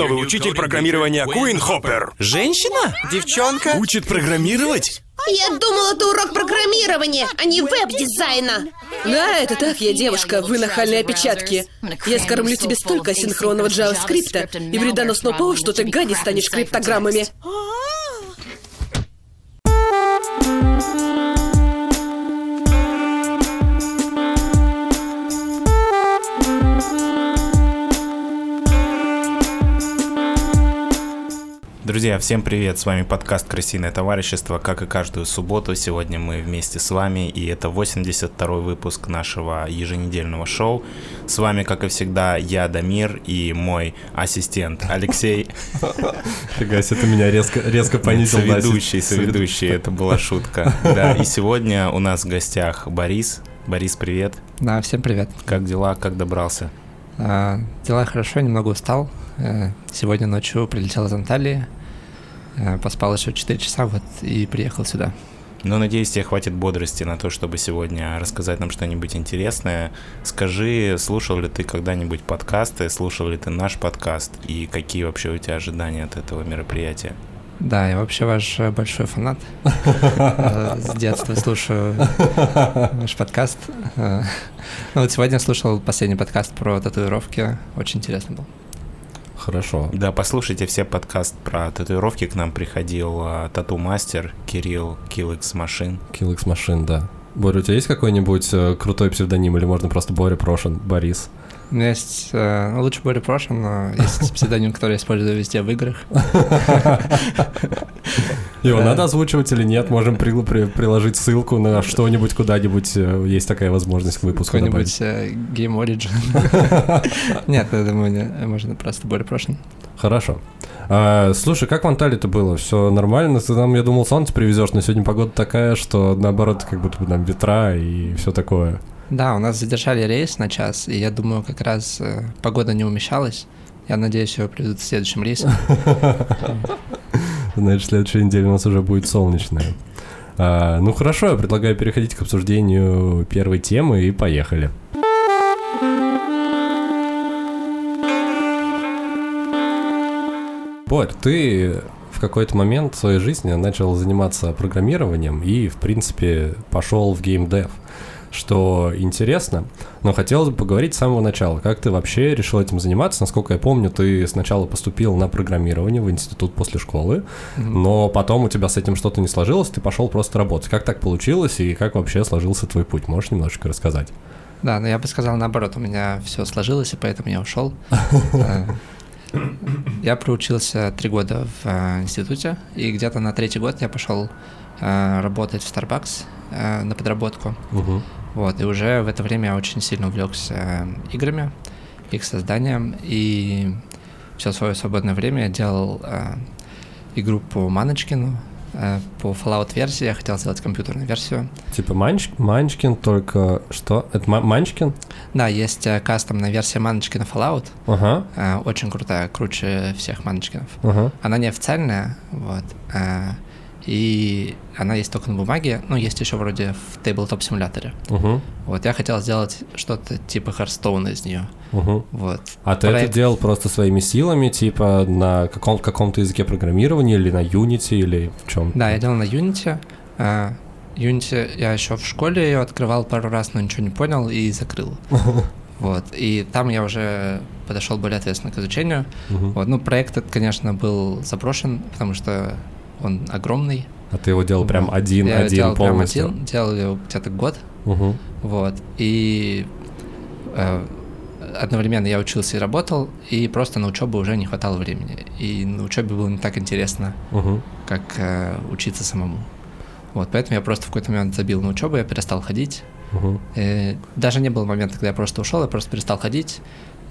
Новый учитель программирования Куин Хоппер. Женщина? Девчонка? Учит программировать? Я думала, это урок программирования, а не веб-дизайна. Да, это так, я девушка, вы нахальные опечатки. Я скормлю тебе столько синхронного JavaScript и вредоносного ПО, что ты гади станешь криптограммами. Друзья, всем привет! С вами подкаст «Крысиное товарищество». Как и каждую субботу, сегодня мы вместе с вами, и это 82-й выпуск нашего еженедельного шоу. С вами, как и всегда, я, Дамир, и мой ассистент Алексей. Фига себе, ты меня резко, резко понизил. Соведущий, соведущий, это была шутка. Да, и сегодня у нас в гостях Борис. Борис, привет. Да, всем привет. Как дела, как добрался? А, дела хорошо, немного устал. Э, сегодня ночью прилетел из Анталии, поспал еще 4 часа вот и приехал сюда. Ну, надеюсь, тебе хватит бодрости на то, чтобы сегодня рассказать нам что-нибудь интересное. Скажи, слушал ли ты когда-нибудь подкасты, слушал ли ты наш подкаст, и какие вообще у тебя ожидания от этого мероприятия? Да, я вообще ваш большой фанат. Э, с детства слушаю ваш подкаст. Ну вот сегодня слушал последний подкаст про татуировки. Очень интересно был. Хорошо. Да, послушайте все подкаст про татуировки. К нам приходил а, тату-мастер Кирилл Килликс Машин. Килликс Машин, да. Боря, у тебя есть какой-нибудь э, крутой псевдоним или можно просто Боря Прошин, Борис? У меня есть, э, ну, лучше Боря Прошин, но есть псевдоним, который я использую везде в играх. Его надо озвучивать или нет? Можем при, при, приложить ссылку на что-нибудь куда-нибудь. э, Есть такая возможность к выпуску. Какой-нибудь э, Game Origin. Нет, я думаю, не- можно просто Боря Прошин. Хорошо. А, слушай, как в Анталии-то было? Все нормально? Ты нам, я думал, солнце привезешь, но сегодня погода такая, что наоборот, как будто бы там ветра и все такое. Да, у нас задержали рейс на час, и я думаю, как раз э, погода не умещалась. Я надеюсь, его приведут в следующем рейсе. Значит, следующая неделя у нас уже будет солнечная. А, ну хорошо, я предлагаю переходить к обсуждению первой темы и поехали. Борь, ты в какой-то момент в своей жизни начал заниматься программированием и, в принципе, пошел в геймдев, что интересно, но хотелось бы поговорить с самого начала. Как ты вообще решил этим заниматься? Насколько я помню, ты сначала поступил на программирование в институт после школы, но потом у тебя с этим что-то не сложилось, ты пошел просто работать. Как так получилось и как вообще сложился твой путь? Можешь немножечко рассказать? Да, но я бы сказал наоборот, у меня все сложилось, и поэтому я ушел. Э, Я проучился три года в э, институте, и где-то на третий год я пошел э, работать в Starbucks на подработку. Вот, и уже в это время я очень сильно увлекся играми, их созданием, и все свое свободное время я делал э, игру по Маночкину, э, по Fallout версии, я хотел сделать компьютерную версию. Типа Манч, Манчкин, только что? Это Ма- Манчкин? Да, есть э, кастомная версия Маночкина Fallout, Ага, э, очень крутая, круче всех Маночкинов. ага. Она неофициальная, вот, э, и она есть только на бумаге, ну, есть еще вроде в тейблтоп-симуляторе. Угу, Вот, я хотел сделать что-то типа Харстоуна из нее. угу. Вот. А ты это делал просто своими силами, типа на каком- каком-то языке программирования или на Unity, или в чем? Да, я делал на Unity. Э, Unity я еще в школе ее открывал пару раз, но ничего не понял и закрыл. Вот. И там я уже подошел более ответственно к изучению. Мгм. Вот. Ну, проект этот, конечно, был заброшен, потому что он огромный. А ты его делал прям Вот. один, делал прям полностью? один, делал ее где-то год. Мгм. Вот. И э, одновременно я учился и работал, и просто на учебу уже не хватало времени. И на учебе было не так интересно, Мгм. как э, учиться самому. Вот, поэтому я просто в какой-то момент забил на учебу, я перестал ходить. Мгм. Э, даже не было момента, когда я просто ушел, я просто перестал ходить,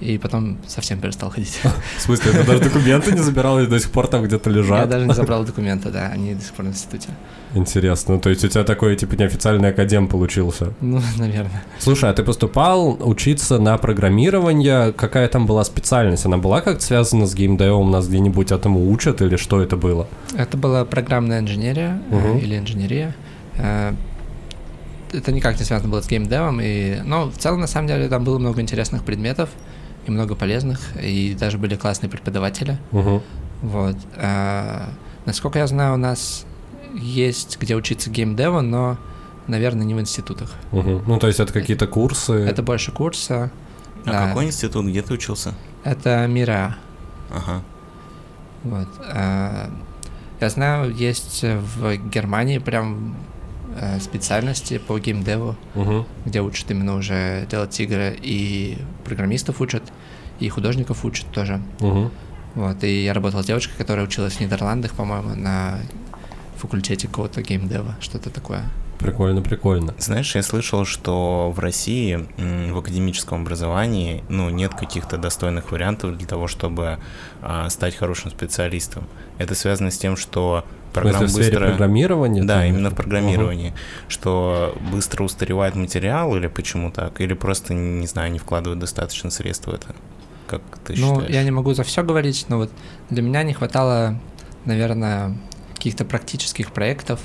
и потом совсем перестал ходить. В смысле, ты даже документы не забирал и до сих пор там где-то Я лежат? даже не забрал документы, да, они до сих пор в институте. Интересно, то есть у тебя такой, типа, неофициальный академ получился? Ну, наверное. Слушай, а ты поступал учиться на программирование, какая там была специальность? Она была как-то связана с геймдевом, нас где-нибудь этому учат или что это было? Это была программная инженерия Мгм. или инженерия. Э, Это никак не связано было с геймдевом, и, но в целом, на самом деле, там было много интересных предметов, и много полезных, и даже были классные преподаватели. Мгм. Вот. А, насколько я знаю, у нас есть где учиться геймдеву, но, наверное, не в институтах. Мгм. Ну, то есть это какие-то курсы. Это больше курса. А да. какой институт, где ты учился? Это Мира. Ага. Вот. а, Я знаю, есть в Германии прям специальности по геймдеву, Мгм. где учат именно уже делать игры, и программистов учат, и художников учат тоже. Мгм. Вот, и я работал с девочкой, которая училась в Нидерландах, по-моему, на факультете какого-то геймдева, что-то такое. Прикольно, прикольно. Знаешь, я слышал, что в России в академическом образовании ну, нет каких-то достойных вариантов для того, чтобы а, стать хорошим специалистом. Это связано с тем, что В сфере быстро... программирования? Да, именно в программировании. Что быстро устаревает материал или почему так? Или просто, не знаю, не вкладывают достаточно средств в это? Как ты ну, считаешь? я не могу за все говорить, но вот для меня не хватало, наверное, каких-то практических проектов,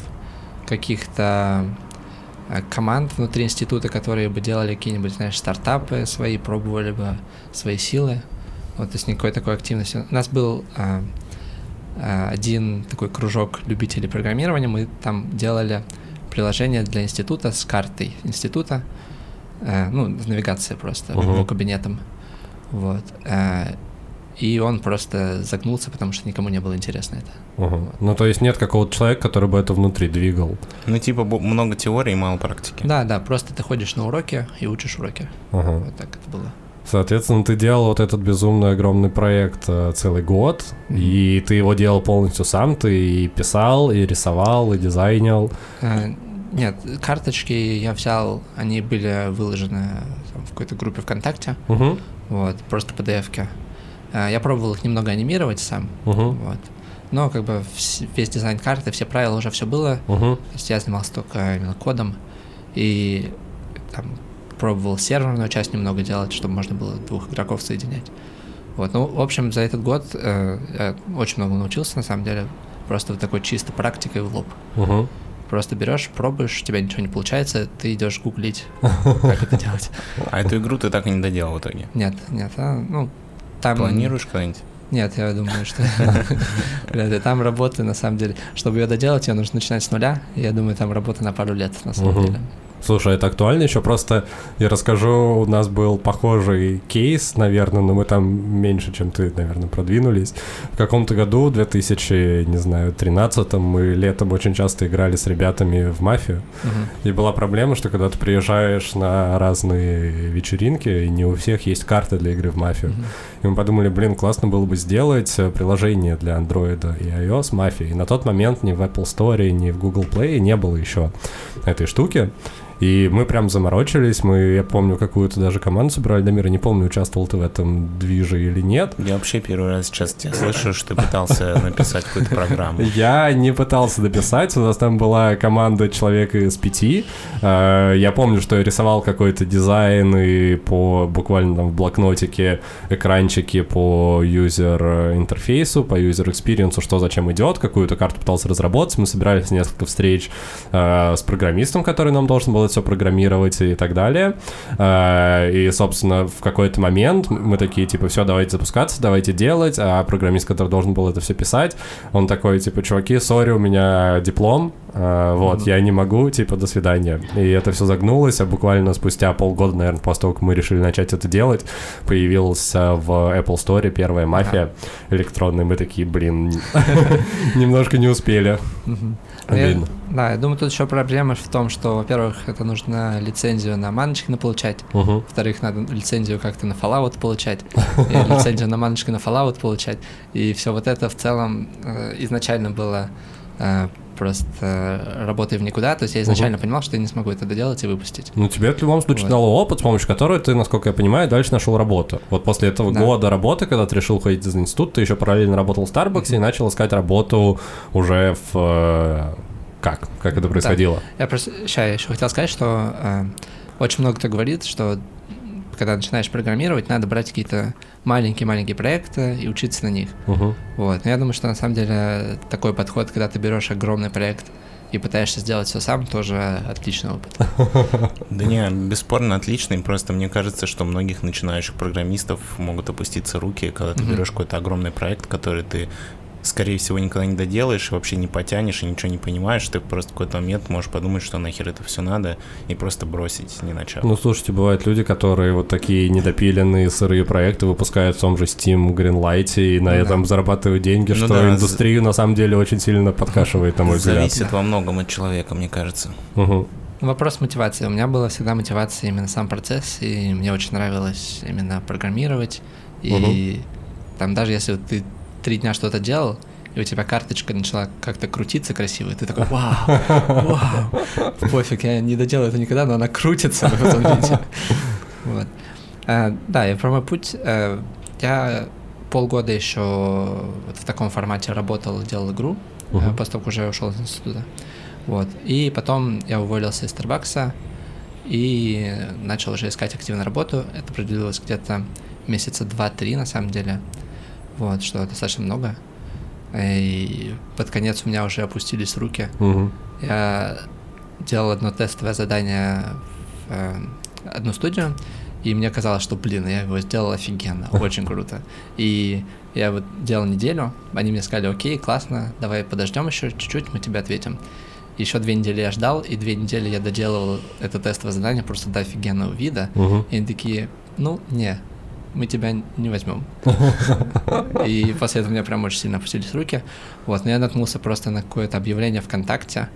каких-то э, команд внутри института, которые бы делали какие-нибудь, знаешь, стартапы свои, пробовали бы свои силы. Вот, то есть никакой такой активности. У нас был а, один такой кружок любителей программирования, мы там делали приложение для института с картой института, э, ну, с навигацией просто, Мгм. по кабинетам. Вот. э, И он просто загнулся, потому что никому не было интересно это. Мгм. Ну, то есть нет какого-то человека, который бы это внутри двигал. Ну, типа, много теории и мало практики. Да, да, просто ты ходишь на уроки и учишь уроки. Ага. Вот так это было. Соответственно, ты делал вот этот безумно огромный проект э, целый год, и ты его делал полностью сам, ты и писал, и рисовал, и дизайнил. Э, Нет, карточки я взял, они были выложены там, в какой-то группе ВКонтакте, Угу, вот, просто PDF-ки. Э, Я пробовал их немного анимировать сам, угу, вот. Но как бы весь дизайн карты, все правила уже все было, угу. То есть я занимался только именно кодом и там пробовал серверную часть немного делать, чтобы можно было двух игроков соединять. Вот, ну, в общем, за этот год э, я очень много научился, на самом деле, просто вот такой чисто практикой в лоб. угу. Просто берешь, пробуешь, у тебя ничего не получается, ты идешь гуглить, как это делать. А эту игру ты так и не доделал в итоге. Нет, нет, а, ну, там... Планируешь когда-нибудь? Нет, я думаю, что там работы, на самом деле, чтобы ее доделать, ее нужно начинать с нуля, я думаю, там работа на пару лет, на самом деле. Слушай, это актуально еще просто, я расскажу, у нас был похожий кейс, наверное, но мы там меньше, чем ты, наверное, продвинулись. В каком-то году, в 2000, не знаю, 13 мы летом очень часто играли с ребятами в мафию. Мгм. И была проблема, что когда ты приезжаешь на разные вечеринки, и не у всех есть карты для игры в мафию. Мгм. И мы подумали, блин, классно было бы сделать э, приложение для Android и iOS мафии. И на тот момент ни в Apple Store, ни в Google Play не было еще этой штуки. И мы прям заморочились, мы, я помню, какую-то даже команду собирали, Дамир, я не помню, участвовал ты в этом движе или нет. Я вообще первый раз сейчас тебя слышу, что ты пытался написать какую-то программу. Я не пытался дописать, у нас там была команда человека из пяти. Э, Я помню, что я рисовал какой-то дизайн и по буквально там в блокнотике экранчики по user interface у, по user experience у, что зачем идет, какую-то карту пытался разработать. Мы собирались несколько встреч э, с программистом, который нам должен был это все программировать и так далее. Э, И, собственно, в какой-то момент мы такие, типа, все, давайте запускаться, давайте делать, а программист, который должен был это все писать, он такой, типа, чуваки, сори, у меня диплом, э, вот, я не могу, типа, до свидания. И это все загнулось, а буквально спустя полгода, наверное, после того, как мы решили начать это делать, появился в Apple Store первая мафия электронная. Мы такие, блин, немножко не успели. Ну, я- Обидно. да, я думаю, тут еще проблема в том, что, во-первых, это нужно лицензию на Маночкина получать, Мгм. во-вторых, надо лицензию как-то на Fallout получать, и лицензию на Маночкина на Fallout получать, и все вот это в целом э, изначально было э, просто работой в никуда, то есть я изначально понимал, что я не смогу это доделать и выпустить. Ну, тебе это в любом случае Вот. дало опыт, с помощью которого ты, насколько я понимаю, дальше нашел работу. Вот после этого Да. года работы, когда ты решил ходить из института, ты еще параллельно работал в Starbucks и начал искать работу уже в... э, Как? Как это происходило? Я просто сейчас я еще хотел сказать, что э, очень много кто говорит, что когда начинаешь программировать, надо брать какие-то маленькие-маленькие проекты и учиться на них. Мгм. Вот. Но я думаю, что на самом деле такой подход, когда ты берешь огромный проект и пытаешься сделать все сам, тоже отличный опыт. Да не, бесспорно отличный, просто мне кажется, что многих начинающих программистов могут опуститься руки, когда ты берешь какой-то огромный проект, который ты скорее всего, никогда не доделаешь, и вообще не потянешь, и ничего не понимаешь, ты просто в какой-то момент можешь подумать, что нахер это все надо, и просто бросить, не начав. Ну, слушайте, бывают люди, которые вот такие недопиленные сырые проекты выпускают в том же Steam Greenlight, и на ну, этом да. зарабатывают деньги, ну, что да, индустрию на самом деле очень сильно подкашивает, на мой взгляд. Зависит во многом от человека, мне кажется. Угу. Вопрос мотивации. У меня была всегда мотивация именно сам процесс, и мне очень нравилось именно программировать. И угу. там даже если ты три дня что-то делал, и у тебя карточка начала как-то крутиться красиво, и ты такой, вау, вау, пофиг, я не доделаю это никогда, но она крутится в этом виде. Вот. А, да, и про мой путь. А, я полгода еще вот в таком формате работал, делал игру, uh-huh. после того, как уже ушел из института. Вот. И потом я уволился из Starbucks и начал уже искать активно работу. Это продлилось где-то месяца два-три на самом деле вот, что достаточно много. И под конец у меня уже опустились руки. Угу. Я делал одно тестовое задание в э, одну студию, и мне казалось, что, блин, я его сделал офигенно, очень круто. И я вот делал неделю, они мне сказали, окей, классно, давай подождем еще чуть-чуть, мы тебе ответим. Еще две недели я ждал, и две недели я доделал это тестовое задание просто до офигенного вида. Угу. И они такие, ну, не, мы тебя не возьмем. И после этого у меня прям очень сильно опустились руки. Вот, но я наткнулся просто на какое-то объявление ВКонтакте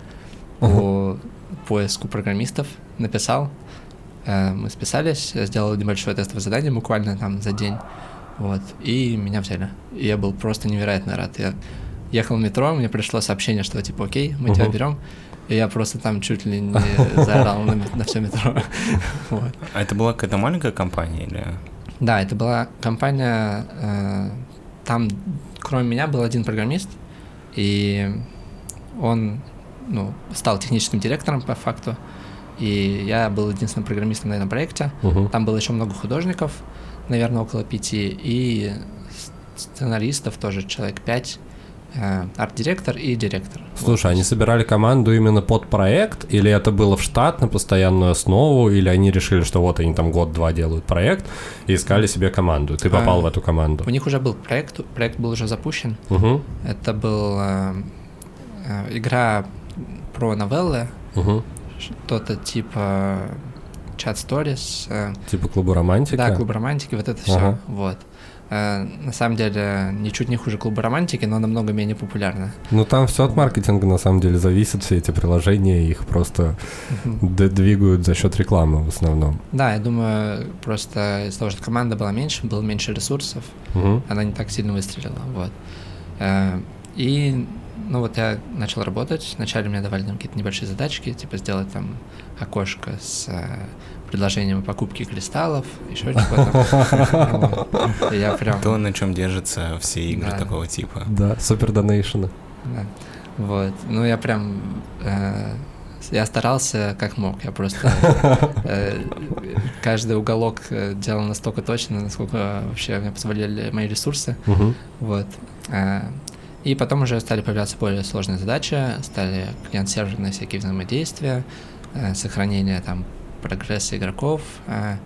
по поиску программистов, написал, э, мы списались, сделал небольшое тестовое задание буквально там за день, вот, и меня взяли. И я был просто невероятно рад. Я ехал в метро, мне пришло сообщение, что типа, окей, мы тебя берем. И я просто там чуть ли не заорал на, на все метро. вот. А это была какая-то маленькая компания или? Да, это была компания, э, там кроме меня был один программист, и он ну, стал техническим директором по факту, и я был единственным программистом на этом проекте. Uh-huh. Там было еще много художников, наверное, около пяти, и сценаристов тоже человек пять. Э, арт-директор и директор. Слушай, вот. они собирали команду именно под проект, или это было в штат на постоянную основу, или они решили, что вот они там год-два делают проект и искали себе команду. Ты попал а, в эту команду. У них уже был проект, проект был уже запущен. Угу. Это был э, э, игра про новеллы, угу. что-то типа чат stories. Э, типа клуба романтики? Да, клуб романтики, вот это все. Ага. Вот. Э, на самом деле ничуть не хуже клуба романтики, но намного менее популярна. Ну там все от маркетинга на самом деле зависит, все эти приложения, их просто двигают за счет рекламы в основном. Да, я думаю, просто из-за того, что команда была меньше, было меньше ресурсов, она не так сильно выстрелила. Вот. Э, и ну вот я начал работать. Вначале мне давали там какие-то небольшие задачки, типа сделать там окошко с э, предложением о покупке кристаллов, еще чего-то. Я прям... То, на чем держатся все игры такого типа. Да, супер донейшены. Вот. Ну, я прям... Э, я старался как мог. Я просто э, каждый уголок э, делал настолько точно, насколько вообще мне позволяли мои ресурсы. Вот. И потом уже стали появляться более сложные задачи, стали клиент-серверные всякие взаимодействия, сохранение там прогресса игроков. А,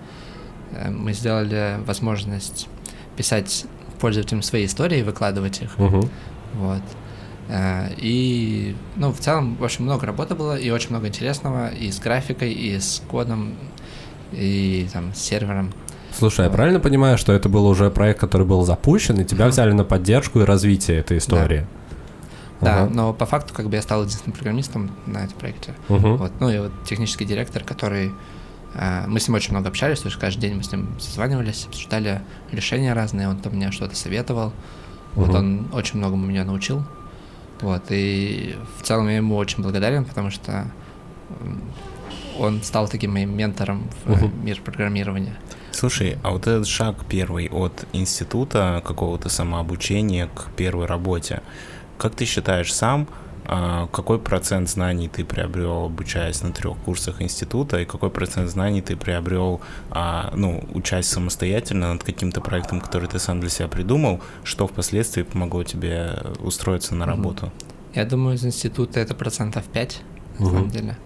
э, мы сделали возможность писать пользователям свои истории, выкладывать их. Uh-huh. Вот. Э, и, ну, в целом, очень много работы было, и очень много интересного, и с графикой, и с кодом, и там, с сервером. Слушай, я правильно понимаю, что это был уже проект, который был запущен, и тебя uh-huh. взяли на поддержку и развитие этой истории? Да. Да, uh-huh. но по факту как бы я стал единственным программистом на этом проекте. Uh-huh. Вот. Ну и вот технический директор, который... Э, мы с ним очень много общались, то есть каждый день мы с ним созванивались, обсуждали решения разные, он там мне что-то советовал. Uh-huh. Вот он очень многому меня научил. Вот, и в целом я ему очень благодарен, потому что он стал таким моим ментором в uh-huh. мир программирования. Слушай, а вот этот шаг первый от института какого-то самообучения к первой работе, как ты считаешь сам, а, какой процент знаний ты приобрел, обучаясь на трех курсах института, и какой процент знаний ты приобрел, а, ну, учась самостоятельно над каким-то проектом, который ты сам для себя придумал, что впоследствии помогло тебе устроиться на работу? Я думаю, из института это процентов 5, на самом деле.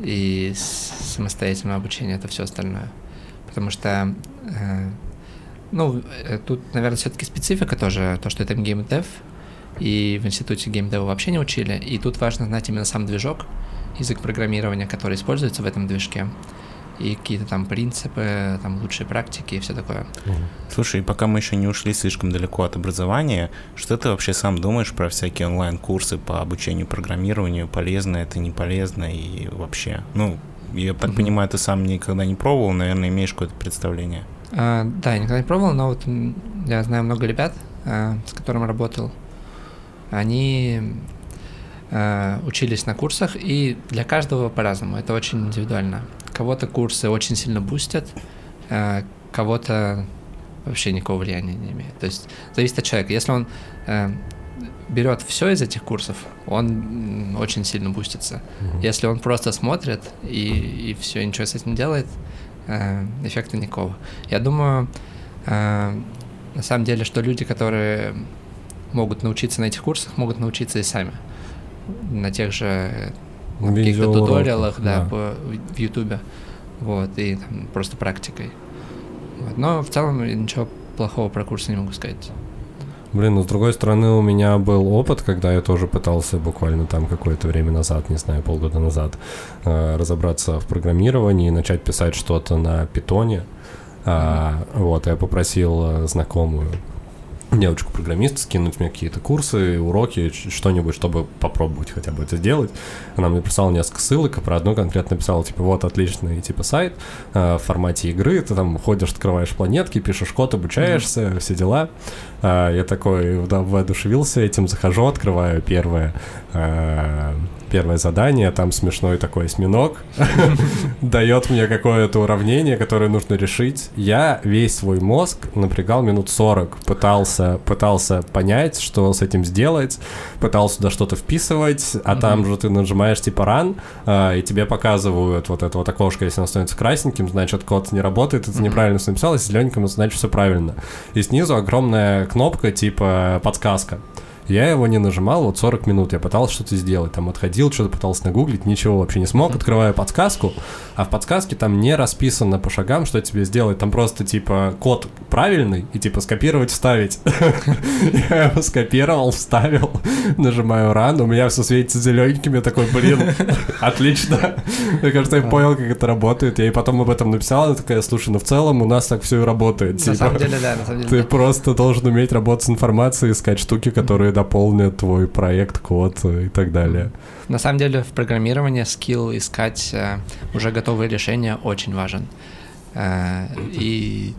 И самостоятельное обучение это все остальное. Потому что, э, ну, э, тут, наверное, все-таки специфика тоже, то, что это геймдев, и в институте геймдева вообще не учили. И тут важно знать именно сам движок, язык программирования, который используется в этом движке, и какие-то там принципы, там лучшие практики и все такое. Слушай, и пока мы еще не ушли слишком далеко от образования, что ты вообще сам думаешь про всякие онлайн-курсы по обучению программированию? Полезно это, не полезно и вообще? Ну, я так Мгм. понимаю, ты сам никогда не пробовал, наверное, имеешь какое-то представление. А, да, я никогда не пробовал, но вот я знаю много ребят, а, с которыми работал. Они а, учились на курсах, и для каждого по-разному. Это очень индивидуально. Кого-то курсы очень сильно бустят, а, кого-то вообще никакого влияния не имеет. То есть зависит от человека. Если он э, берет все из этих курсов, он очень сильно бустится. Если он просто смотрит и, и все, ничего с этим не делает, э, эффекта никакого. Я думаю, э, на самом деле, что люди, которые могут научиться на этих курсах, могут научиться и сами. На тех же каких-то туториалах, да, да. по- в Ютубе. Вот, и там просто практикой. Вот. Но в целом ничего плохого про курсы не могу сказать. Блин, ну с другой стороны, у меня был опыт, когда я тоже пытался буквально там какое-то время назад, не знаю, полгода назад, э, разобраться в программировании и начать писать что-то на питоне. А, вот, я попросил э, знакомую девочку-программист скинуть мне какие-то курсы, уроки, что-нибудь, чтобы попробовать хотя бы это сделать. Она мне прислала несколько ссылок, а про одну конкретно написала, типа, вот отличный, типа, сайт э, в формате игры, ты там ходишь, открываешь планетки, пишешь код, обучаешься, все дела. А, я такой вда- воодушевился этим, захожу, открываю первое, э, первое задание, там смешной такой осьминог, дает мне какое-то уравнение, которое нужно решить. Я весь свой мозг напрягал минут 40, пытался, пытался понять, что с этим сделать, пытался туда что-то вписывать, а там же ты нажимаешь типа run, а, и тебе показывают вот это вот окошко, если оно становится красненьким, значит код не работает, это неправильно всё написал, если зелененьким, значит все правильно. И снизу огромная кнопка типа подсказка. Я его не нажимал вот 40 минут, я пытался что-то сделать, там отходил, что-то пытался нагуглить, ничего вообще не смог, открываю подсказку, а в подсказке там не расписано по шагам, что тебе сделать, там просто типа код правильный и типа скопировать, вставить. Я его скопировал, вставил, нажимаю ран, у меня все светится зелененьким, я такой, блин, отлично. Мне кажется, я понял, как это работает, я ей потом об этом написал, она такая, слушай, ну в целом у нас так все и работает. На типа». самом деле, да, на самом деле. Ты просто должен уметь работать с информацией, искать штуки, которые дополнят твой проект, код и так далее. На самом деле в программировании скилл искать э, уже готовые решения очень важен. Э, и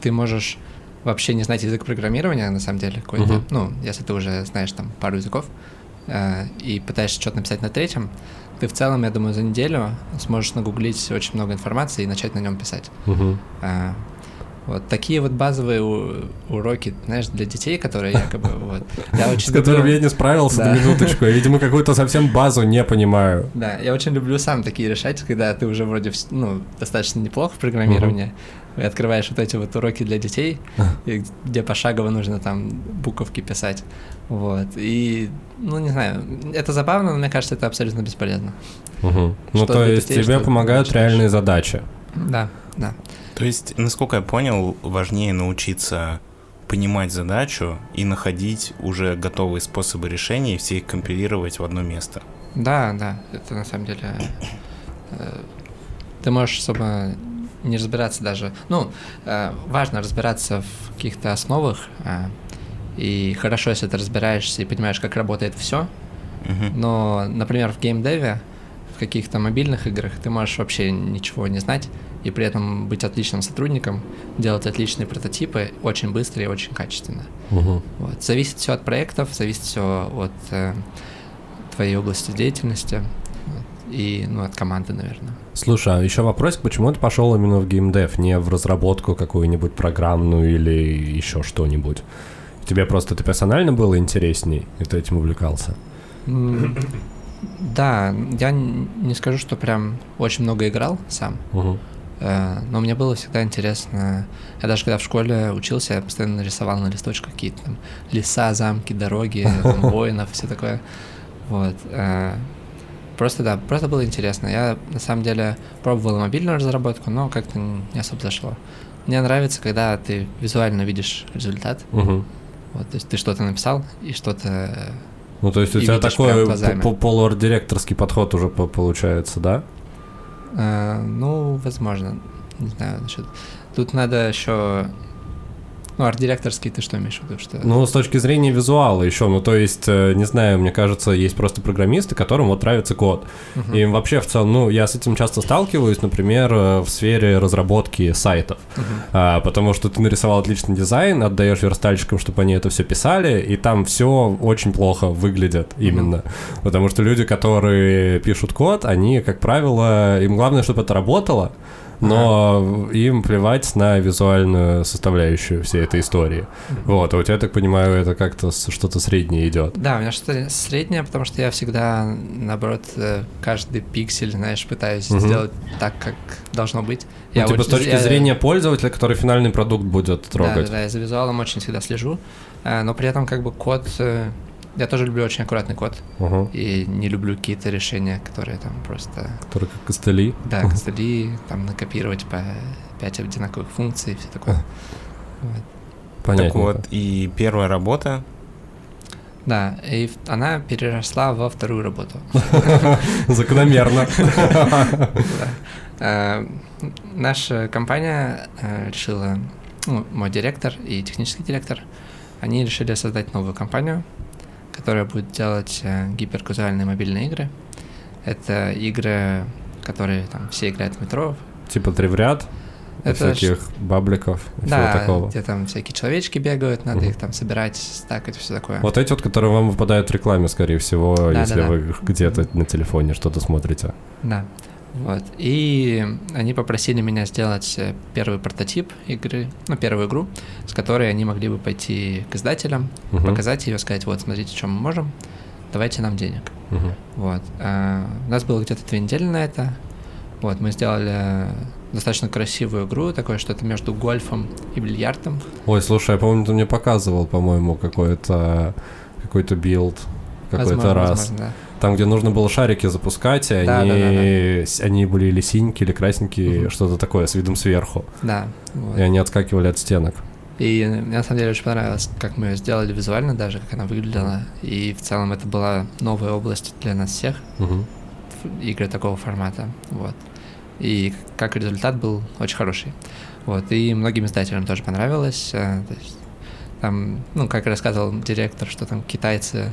ты можешь вообще не знать язык программирования, на самом деле, какой-то. Мгм. Ну, если ты уже знаешь там пару языков э, и пытаешься что-то написать на третьем, ты в целом, я думаю, за неделю сможешь нагуглить очень много информации и начать на нем писать. А, вот такие вот базовые у- уроки, знаешь, для детей, которые якобы вот. Я очень С люблю- я не справился Да. на минуточку. Я, видимо, какую-то совсем базу не понимаю. Да, я очень люблю сам такие решать, когда ты уже вроде ну, достаточно неплохо в программировании, и открываешь вот эти вот уроки для детей, где пошагово нужно там буковки писать. Вот. И, ну, не знаю, это забавно, но мне кажется, это абсолютно бесполезно. Мгм. Ну, то есть детей, тебе помогают реальные задачи. Да, да. То есть, насколько я понял, важнее научиться понимать задачу и находить уже готовые способы решения и все их компилировать в одно место. Да, да, это на самом деле... э, Ты можешь особо не разбираться даже... Ну, э, важно разбираться в каких-то основах, э, и хорошо, если ты разбираешься и понимаешь, как работает все, но, например, в геймдеве, в каких-то мобильных играх ты можешь вообще ничего не знать и при этом быть отличным сотрудником, делать отличные прототипы очень быстро и очень качественно. Мгм. Вот. Зависит все от проектов, зависит все от э, твоей области деятельности вот, и ну, от команды, наверное. Слушай, а еще вопросик, почему ты пошел именно в геймдев, не в разработку какую-нибудь программную или еще что-нибудь? Тебе просто это персонально было интересней, и ты этим увлекался? Да, я не скажу, что прям очень много играл сам, Мгм. Э, но мне было всегда интересно. Я даже когда в школе учился, я постоянно рисовал на листочках какие-то там леса, замки, дороги, там, воинов, все такое. Вот. э, Просто, да, просто было интересно. Я, на самом деле, пробовал мобильную разработку, но как-то не особо зашло. Мне нравится, когда ты визуально видишь результат. Мгм. Вот, то есть ты что-то написал и что-то... Ну, то есть у тебя такой полуарт-директорский подход уже по- получается, да? Э, ну, возможно. Не знаю насчет... Тут надо еще... Ну, арт-директорский ты что имеешь в виду? Что... Ну, с точки зрения визуала еще, ну, то есть, э, не знаю, мне кажется, есть просто программисты, которым вот нравится код. Мгм. И вообще, в целом, ну, я с этим часто сталкиваюсь, например, э, в сфере разработки сайтов. Мгм. А, потому что ты нарисовал отличный дизайн, отдаешь верстальщикам, чтобы они это все писали, и там все очень плохо выглядит именно. Потому что люди, которые пишут код, они, как правило, им главное, чтобы это работало, но им плевать на визуальную составляющую всей этой истории. Вот, а у тебя, я так понимаю, это как-то с- что-то среднее идет. Да, у меня что-то среднее, потому что я всегда, наоборот, э, каждый пиксель, знаешь, пытаюсь Мгм. сделать так, как должно быть. Ну, типа, с очень- точки я- зрения пользователя, который финальный продукт будет Да, трогать. да, да, я за визуалом очень всегда слежу, э, но при этом как бы код... Я тоже люблю очень аккуратный код Ага. и не люблю какие-то решения, которые там просто... Который как костыли. Да, костыли, там накопировать по 5 одинаковых функций и все такое. Вот. Понятно. Так вот, и первая работа. Да, и она переросла во вторую работу. Закономерно. Э, Наша компания э, решила, ну, мой директор и технический директор, они решили создать новую компанию, которая будет делать э, гиперказуальные мобильные игры. Это игры, которые там все играют в метро. Типа три в ряд, Это всяких бабликов и всего Да, такого. где там всякие человечки бегают, надо Мгм. их там собирать, стакать, все такое. Вот эти вот, которые вам выпадают в рекламе, скорее всего, Да, если да, да. вы где-то на телефоне что-то смотрите. Да. Вот. И они попросили меня сделать э, первый прототип игры, ну, первую игру, с которой они могли бы пойти к издателям, Мгм. показать ее, сказать, вот, смотрите, что мы можем, давайте нам денег. Мгм. Вот. А, у нас было где-то две недели на это. Вот, мы сделали достаточно красивую игру, такое что-то между гольфом и бильярдом. Ой, слушай, я помню, ты мне показывал, по-моему, какой-то какой-то build какой-то раз. возможно, да. Там, где нужно было шарики запускать, и Да, они, да, да, с- они были или синенькие, или красненькие, Мгм. что-то такое, с видом сверху. Да. вот. И они отскакивали от стенок. И мне на самом деле очень понравилось, как мы ее сделали визуально даже, как она выглядела. И в целом это была новая область для нас всех, ф- игры такого формата. Вот. И как результат был очень хороший. Вот. И многим издателям тоже понравилось. э, то есть там, ну, как рассказывал директор, что там китайцы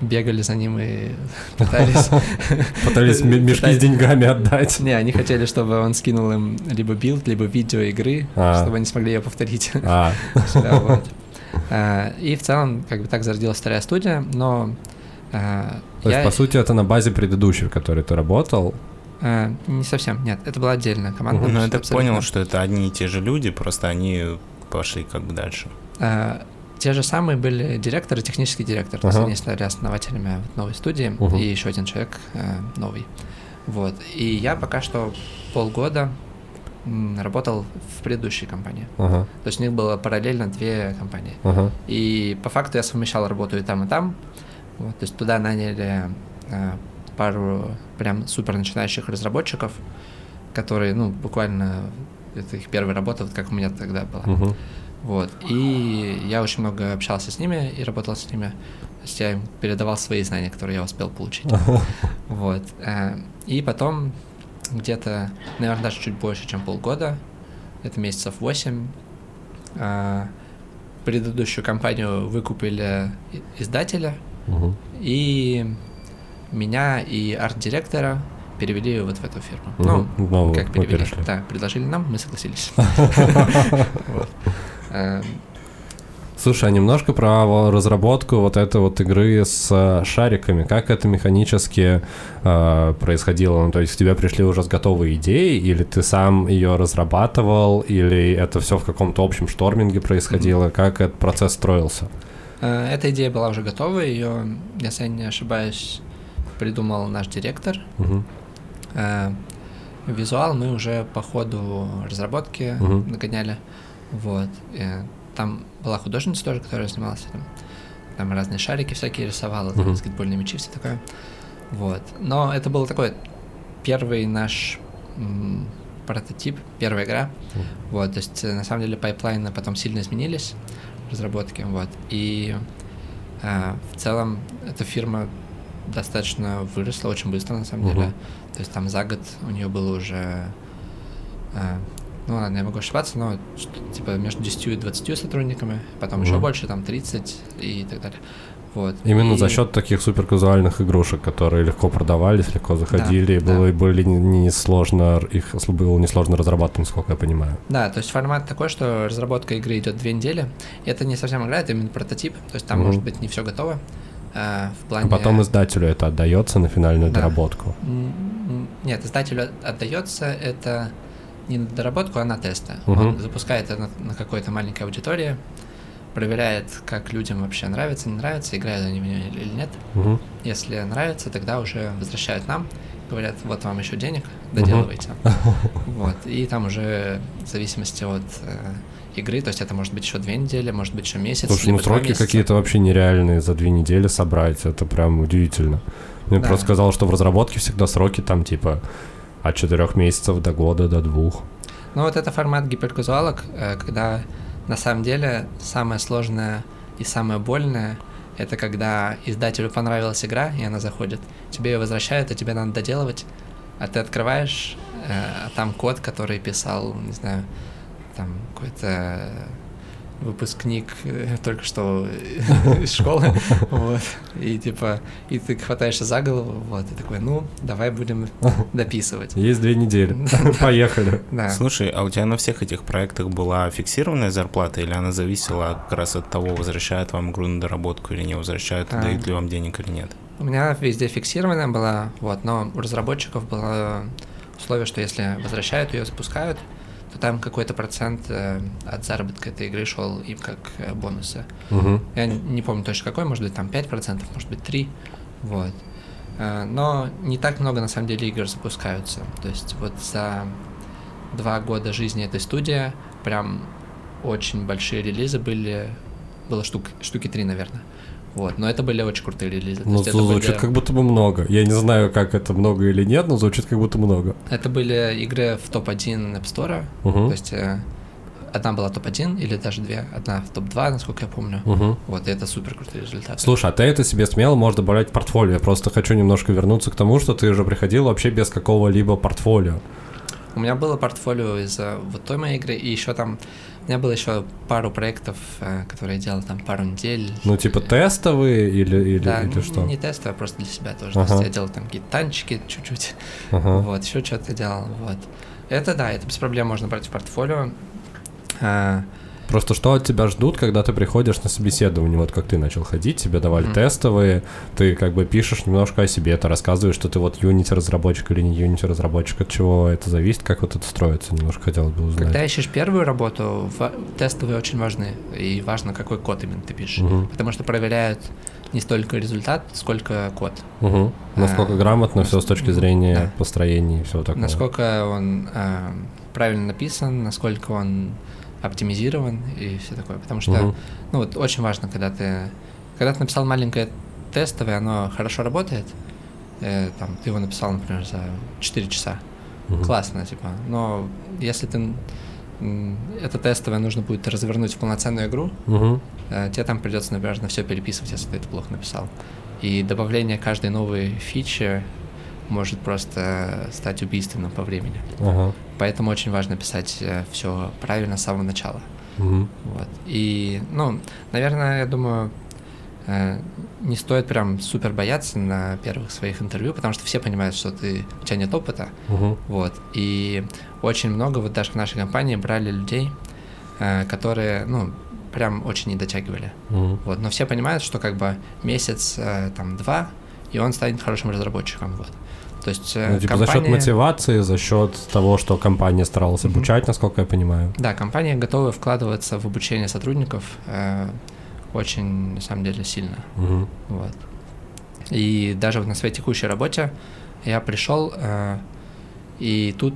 бегали за ним и пытались... Пытались мешки с деньгами отдать. Не, они хотели, чтобы он скинул им либо build, либо видео игры, А. чтобы они смогли ее повторить. А. А, И в целом, как бы так зародилась вторая студия, но то есть, по сути, это на базе предыдущей, в которой ты работал. а, не совсем, нет, это была отдельная команда. Ну, я так абсолютно. понял, что это одни и те же люди, просто они пошли как бы дальше. А, Те же самые были директор и технический директор. То есть Ага. они стали основателями новой студии, Мгм. и еще один человек э, новый. Вот. И я пока что полгода работал в предыдущей компании. Ага, То есть у них было параллельно две компании. ага. И по факту я совмещал работу и там, и там. Вот, то есть туда наняли э, пару прям супер начинающих разработчиков, которые, ну, буквально это их первая работа, вот как у меня тогда была. Мгм. Вот. И я очень много общался с ними и работал с ними. То есть я им передавал свои знания, которые я успел получить. Вот. Э, И потом где-то, наверное, даже чуть больше, чем полгода, это месяцев 8, предыдущую компанию выкупили издателя, и меня и арт-директора перевели вот в эту фирму. Ну, Новую как перевели? перешли. Да, предложили нам, мы согласились. Эм, Слушай, а немножко про разработку вот этой вот игры с э, шариками. Как это механически э, происходило? Ну, то есть к тебе пришли уже с готовой идеей, или ты сам ее разрабатывал, или это все в каком-то общем шторминге происходило? Как этот процесс строился? Э, Эта идея была уже готова, ее, если я не ошибаюсь, придумал наш директор. Мгм. Э, Визуал мы уже по ходу разработки Мгм. нагоняли. Вот. Э, Там была художница тоже, которая занималась этим. там разные шарики всякие рисовал, там, баскетбольные мячи, все такое. Вот. Но это был такой первый наш м, прототип, первая игра. Вот, то есть, э, на самом деле, pipeline ы потом сильно изменились в разработке, вот. И э, в целом эта фирма достаточно выросла очень быстро, на самом деле. То есть там за год у нее было уже, э, ну ладно, я могу ошибаться, но типа между 10 и 20 сотрудниками, потом еще больше, там 30 и так далее. Вот. Именно И- за счет таких суперказуальных игрушек, которые легко продавались, легко заходили, да. было, были не- несложно, их было несложно разрабатывать, насколько я понимаю. Да, то есть формат такой, что разработка игры идет две недели. И это не совсем игра, это именно прототип. То есть там Мгм. может быть не все готово. э, в А плане... потом издателю это отдается на финальную Да. доработку. Нет, издателю отдается это не на доработку, а на тесты. Мгм. Он запускает это на, на какой-то маленькой аудитории, проверяет, как людям вообще нравится, не нравится, играют они в нее или нет. Мгм. Если нравится, тогда уже возвращают нам, говорят, вот вам еще денег, доделывайте. Вот. И там уже в зависимости от э, игры, то есть это может быть еще две недели, может быть еще месяц. Слушай, ну сроки какие-то вообще нереальные за две недели собрать, это прям удивительно. Мне Да. просто сказал, что в разработке всегда сроки там типа от четырех месяцев до года, до двух. Ну вот это формат гиперказуалок, э, когда на самом деле самое сложное и самое больное это когда издателю понравилась игра, и она заходит, тебе ее возвращают, а тебе надо доделывать, а ты открываешь, э, а там код, который писал, не знаю, там какой-то выпускник э, только что из школы, вот, и типа, и ты хватаешься за голову, вот, и такой, ну, давай будем дописывать. Есть две недели. Поехали. Слушай, а у тебя на всех этих проектах была фиксированная зарплата, или она зависела как раз от того, возвращают вам игру на доработку или не возвращают, А. дают ли вам денег или нет? У меня везде фиксированная была, вот, но у разработчиков было условие, что если возвращают ее, запускают, то там какой-то процент э, от заработка этой игры шел им как э, бонусы. Мгм. Я не помню точно какой, может быть там 5%, может быть 3%, вот. Э, Но не так много на самом деле игр запускаются. То есть вот за два года жизни этой студии прям очень большие релизы были, было штук, штуки три, наверное. Вот, но это были очень крутые релизы. Ну, это звучит были- как будто бы много. Я не знаю, как это много или нет, но звучит как будто много. Это были игры в топ-1 App Store. Мгм. То есть э, одна была топ-1 или даже две. Одна в топ-2, насколько я помню. Мгм. Вот, и это супер крутые результаты. Слушай, а ты это себе смело можешь добавлять в портфолио. Я просто хочу немножко вернуться к тому, что ты же приходил вообще без какого-либо портфолио. У меня было портфолио из вот той моей игры, и еще там... У меня было еще пару проектов, э, которые я делал там пару недель. Ну, типа тестовые или, или, да, или что? не тестовые, а просто для себя тоже. Ага. То есть я делал там какие-то танчики чуть-чуть. Ага. Вот, еще что-то делал. Вот. Это да, это без проблем можно брать в портфолио. Просто что от тебя ждут, когда ты приходишь на собеседование, вот как ты начал ходить, тебе давали Мгм. тестовые, ты как бы пишешь немножко о себе, ты рассказываешь, что ты вот Unity разработчик или не Unity разработчик, от чего это зависит, как вот это строится, немножко хотелось бы узнать. Когда ищешь первую работу, тестовые очень важны. И важно, какой код именно ты пишешь. Мгм. Потому что проверяют не столько результат, сколько код. Мгм. Насколько А, грамотно все с точки зрения да. построения и всего такого. Насколько он а, правильно написан, насколько он оптимизирован и все такое. Потому что, Мгм. ну вот очень важно, когда ты, когда ты написал маленькое тестовое, оно хорошо работает. э, там, ты его написал, например, за 4 часа. Мгм. Классно, типа. Но если ты это тестовое нужно будет развернуть в полноценную игру, Мгм. э, тебе там придется, например, на все переписывать, если ты это плохо написал. И добавление каждой новой фичи может просто стать убийственным по времени. Ага. Поэтому очень важно писать все правильно с самого начала. Мгм. Вот. И, ну, наверное, я думаю, э, не стоит прям супер бояться на первых своих интервью, потому что все понимают, что ты, у тебя нет опыта, Мгм. вот. И очень много, вот даже в нашей компании брали людей, э, которые, ну, прям очень не дотягивали. Мгм. Вот. Но все понимают, что как бы месяц, э, там, два, и он станет хорошим разработчиком, вот. То есть э, Ну, типа за счет компания- мотивации, за счет того, что компания старалась обучать, насколько я понимаю. Да, компания готова вкладываться в обучение сотрудников э, очень, на самом деле, сильно. Мгм. Вот. И даже на своей текущей работе я пришел, э, и тут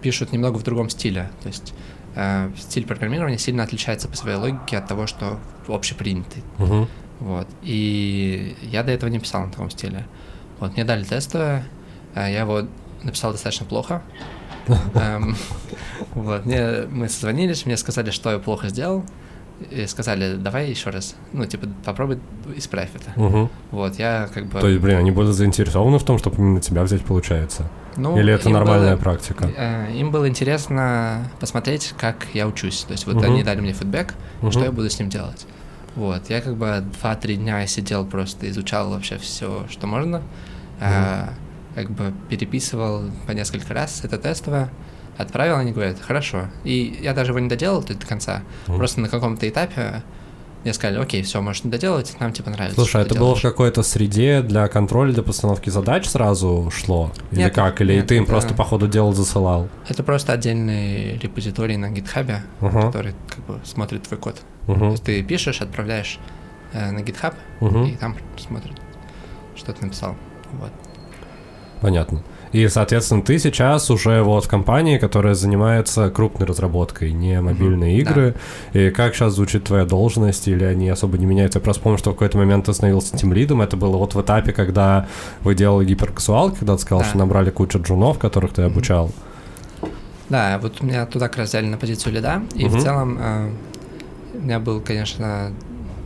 пишут немного в другом стиле. То есть э, стиль программирования сильно отличается по своей логике от того, что общепринятый. Мгм. Вот. И я до этого не писал на таком стиле. Вот, мне дали тестовое, э, я его написал достаточно плохо. Эм, Вот, мне, мы созвонились, мне сказали, что я плохо сделал, и сказали, давай еще раз, ну, типа, попробуй исправь это. Вот, я как бы... То есть, блин, они были заинтересованы в том, чтобы именно тебя взять, получается? ну, Или это нормальная было- практика? э, Им было интересно посмотреть, как я учусь. То есть вот Мгм. они дали мне фидбэк, Мгм. что я буду с ним делать. Вот, я как бы 2-3 дня сидел просто, изучал вообще все, что можно. А, как бы переписывал по несколько раз это тестовое, отправил, они говорят, хорошо. И я даже его не доделал до конца. Мгм. Просто на каком-то этапе мне сказали, окей, все, можешь не доделать, нам типа нравится. Слушай, что а это было в делаешь». какой-то среде для контроля, для постановки задач сразу шло? Или Нет, как? Или нет, ты им это- просто по ходу дела засылал? Это просто отдельный репозиторий на гитхабе, Ага. который как бы смотрит твой код. То Мгм. есть ты пишешь, отправляешь э, на GitHub, Мгм. и там смотрит, что ты написал. Вот. Понятно. И, соответственно, ты сейчас уже вот в компании, которая занимается крупной разработкой, не мобильные да. игры. И как сейчас звучит твоя должность, или они особо не меняются? Я просто помню, что в какой-то момент ты становился тимлидом. Это было вот в этапе, когда вы делали гиперкасуал, когда ты сказал, Да. что набрали кучу джунов, которых ты обучал. Да, вот меня туда как раз взяли на позицию лида, и Мгм. в целом э, у меня был, конечно,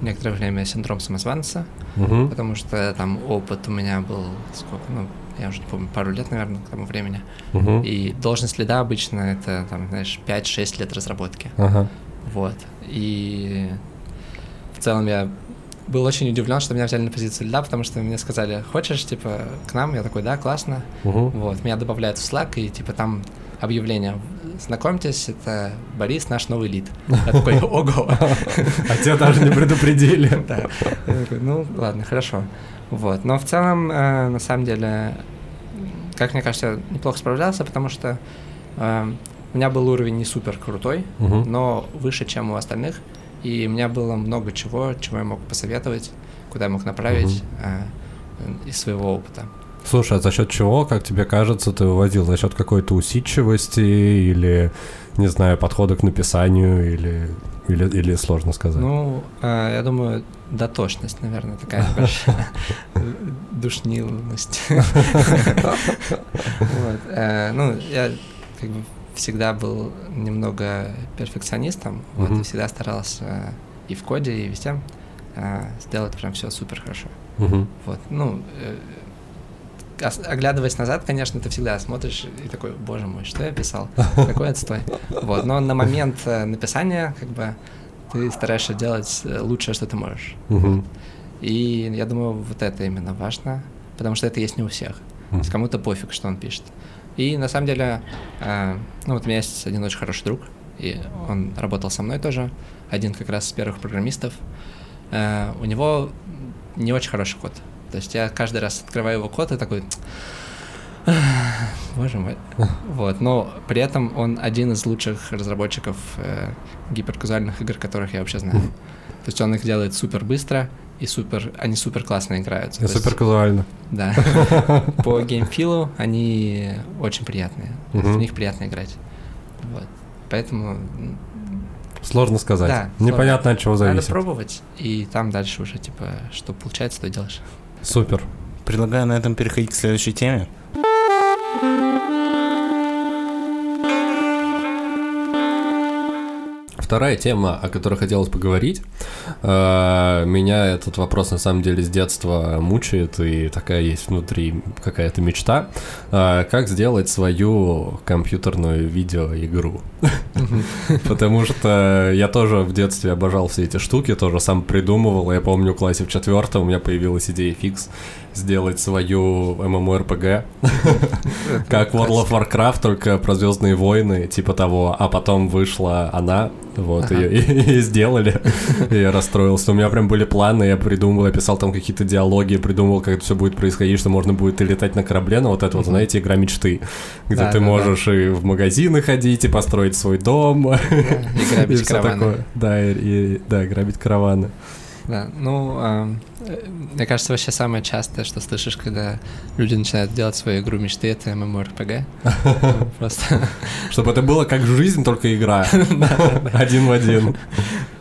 некоторое время синдром самозванца, Мгм. потому что там опыт у меня был, сколько, ну, я уже не помню, пару лет, наверное, к тому времени. Мгм. И должность лида обычно это, там, знаешь, 5-6 лет разработки. Ага. Вот. И в целом я был очень удивлен, что меня взяли на позицию льда, потому что мне сказали, хочешь, типа, к нам? Я такой, да, классно. Мгм. Вот, меня добавляют в Slack, и, типа, там объявление, знакомьтесь, это Борис, наш новый лид. Я такой, ого. А тебя даже не предупредили. Да. Ну, ладно, хорошо. Вот, но в целом, э, на самом деле, как мне кажется, я неплохо справлялся, потому что э, у меня был уровень не супер крутой, но выше, чем у остальных. И у меня было много чего, чего я мог посоветовать, куда я мог направить э, из своего опыта. Слушай, а за счет чего, как тебе кажется, ты выводил? За счет какой-то усидчивости или, не знаю, подхода к написанию или, или, или сложно сказать? Ну, э, я думаю, дотошность, наверное, такая большая. Душнилость. Э, Ну, я как бы всегда был немного перфекционистом, вот, и всегда старался и в коде, и везде э, сделать прям все супер хорошо. Вот, ну, оглядываясь назад, конечно, ты всегда смотришь и такой, боже мой, что я писал? Какой отстой. Вот, но на момент э, написания, как бы, ты стараешься делать э, лучшее, что ты можешь. Мгм. И я думаю, вот это именно важно, потому что это есть не у всех. Мгм. кому-то пофиг, что он пишет. И на самом деле, э, ну вот у меня есть один очень хороший друг, и он работал со мной тоже, один как раз из первых программистов. Э, у него не очень хороший код. То есть я каждый раз открываю его код и такой, боже мой. Вот, но при этом он один из лучших разработчиков э, гиперказуальных игр, которых я вообще знаю. То есть он их делает супер быстро и супер, они супер классно играются. И То супер казуально. да. По геймфилу они очень приятные. В них приятно играть. Вот. Поэтому Сложно сказать. Да, Непонятно от чего надо зависит. пробовать, и там дальше уже, типа, что получается, то делаешь. Супер. Предлагаю на этом переходить к следующей теме. Вторая тема, о которой хотелось поговорить, э, меня этот вопрос на самом деле с детства мучает, и такая есть внутри какая-то мечта. Э, Как сделать свою компьютерную видеоигру? Потому что я тоже в детстве обожал все эти штуки, тоже сам придумывал. Я помню, в классе в четвертом у меня появилась идея фикс сделать свою MMORPG, как World of Warcraft, только про Звездные войны, типа того. А потом вышла она, вот, Ага. ее и, и сделали. И я расстроился. У меня прям были планы, я придумал, я писал там какие-то диалоги, придумал, как это все будет происходить, что можно будет и летать на корабле, но вот это вот, знаете, игра мечты, где Да, ты да, да. можешь и в магазины ходить, и построить свой дом. И грабить караваны. такое. Да, и, и- да, грабить караваны. Да, ну, а, э, мне кажется, вообще самое частое, что слышишь, когда люди начинают делать свою игру мечты, это MMORPG. Просто, Чтобы это было как жизнь, только игра. Один в один.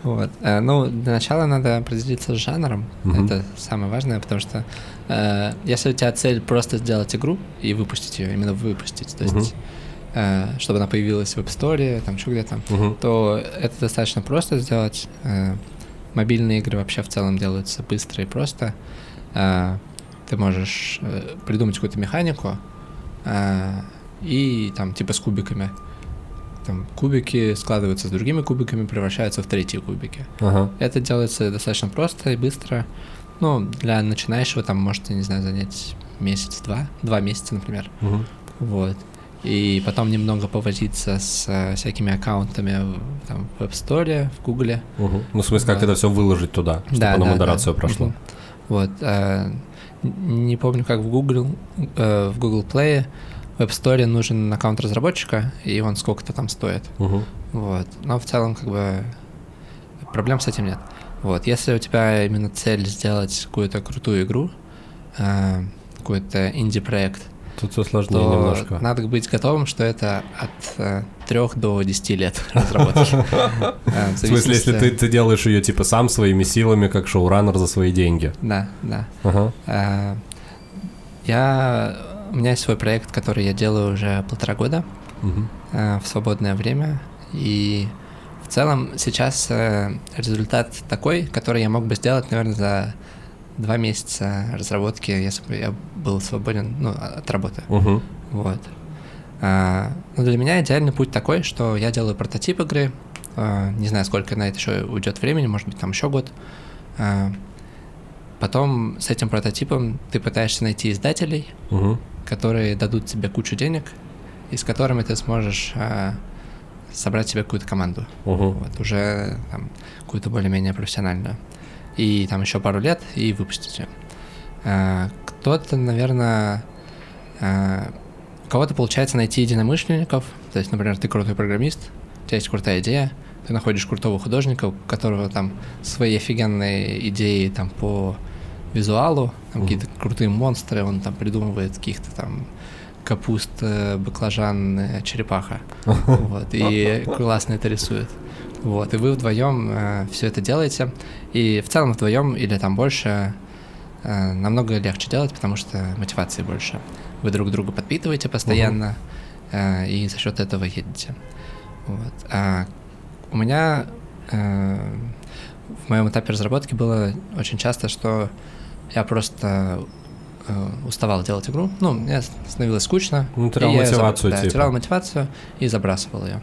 вот. Э, Ну, для начала надо определиться с жанром. Это самое важное, потому что э, если у тебя цель просто сделать игру и выпустить ее, именно выпустить, то есть, э, чтобы она появилась в App Store, там еще где-то, Мгм. то это достаточно просто сделать. Э, Мобильные игры вообще в целом делаются быстро и просто. Э, Ты можешь э, придумать какую-то механику э, и там типа с кубиками. Там кубики складываются с другими кубиками, превращаются в третьи кубики. Ага. Это делается достаточно просто и быстро. Ну, для начинающего там может, я не знаю, занять месяц-два, два месяца, например. Мгм. Вот. И потом немного повозиться с э, всякими аккаунтами в, там, в App Store, в Гугле. Мгм. Ну, в смысле, как Да. это все выложить туда, чтобы Да, оно да, модерацию да. прошло. Мгм. Вот. э, не помню, как в Google, э, в Google Play в App Store нужен аккаунт разработчика, и он сколько-то там стоит. Мгм. Вот. Но в целом, как бы, проблем с этим нет. Вот. Если у тебя именно цель сделать какую-то крутую игру, э, какой-то инди-проект, Тут все сложнее то немножко. надо быть готовым, что это от 3 до 10 лет разработки. Э, В смысле, если ты, ты делаешь ее типа сам своими силами, как шоураннер за свои деньги. Да, да. Ага. Э, Я... У меня есть свой проект, который я делаю уже полтора года э, в свободное время. И в целом сейчас э, результат такой, который я мог бы сделать, наверное, за два месяца разработки, если бы я был свободен ну, от работы. Мгм. Вот. А, ну, для меня идеальный путь такой, что я делаю прототип игры. а, не знаю, сколько на это еще уйдет времени, может быть, там еще год. А, потом с этим прототипом ты пытаешься найти издателей, Мгм. которые дадут тебе кучу денег, и с которыми ты сможешь а, собрать себе какую-то команду. Мгм. Вот, уже там, какую-то более-менее профессиональную. И там еще пару лет и выпустить ее. А, кто-то, наверное, а, у кого-то получается найти единомышленников. То есть, например, ты крутой программист, у тебя есть крутая идея, ты находишь крутого художника, у которого там свои офигенные идеи там по визуалу, там Мгм. какие-то крутые монстры, он там придумывает каких-то там капуст, э, баклажан, э, черепаха. Вот, и классно это рисует. Вот, и вы вдвоем все это делаете. И в целом вдвоем или там больше э, намного легче делать, потому что мотивации больше. Вы друг друга подпитываете постоянно, э, и за счет этого едете. Вот. А у меня э, в моем этапе разработки было очень часто, что я просто э, уставал делать игру. Ну, мне становилось скучно. Ну, терял и я заб- мотивацию, да, типа. терял мотивацию и забрасывал ее.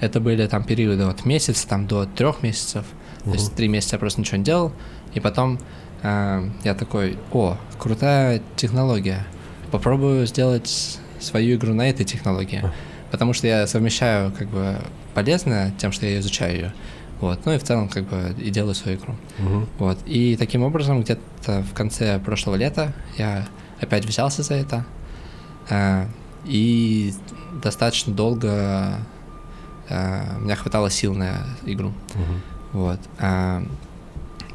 Это были там периоды от месяца там, до трех месяцев. То есть три месяца я просто ничего не делал. И потом э, я такой, о, крутая технология. Попробую сделать свою игру на этой технологии. Потому что я совмещаю как бы полезное тем, что я изучаю ее. Вот. Ну и в целом как бы и делаю свою игру. Мгм. Вот. И таким образом, где-то в конце прошлого лета я опять взялся за это. э, И достаточно долго у меня хватало сил на игру. Мгм. Вот. А,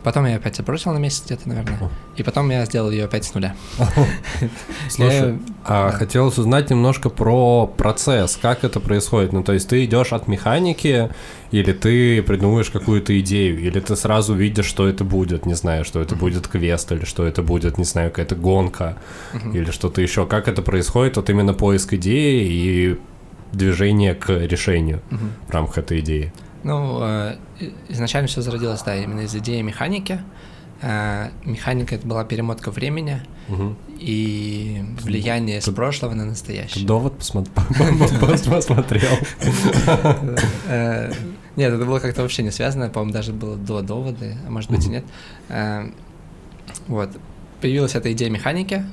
Потом я опять забросил на месяц где-то, наверное. И потом я сделал ее опять с нуля. Слушай, а хотелось узнать немножко про процесс, как это происходит. Ну, то есть ты идешь от механики, или ты придумываешь какую-то идею, или ты сразу видишь, что это будет, не знаю, что это будет квест, или что это будет, не знаю, какая-то гонка, или что-то еще. Как это происходит? Вот именно поиск идеи и движение к решению Мгм. в рамках этой идеи. Ну, э, изначально все зародилось, да, именно из идеи механики. Э, Механика это была перемотка времени Мгм. и влияние с прошлого на настоящее. довод посмо- посмотрел? Э, Нет, это было как-то вообще не связано, по-моему, даже было до довода, а может быть и нет. Вот. Появилась эта идея механики,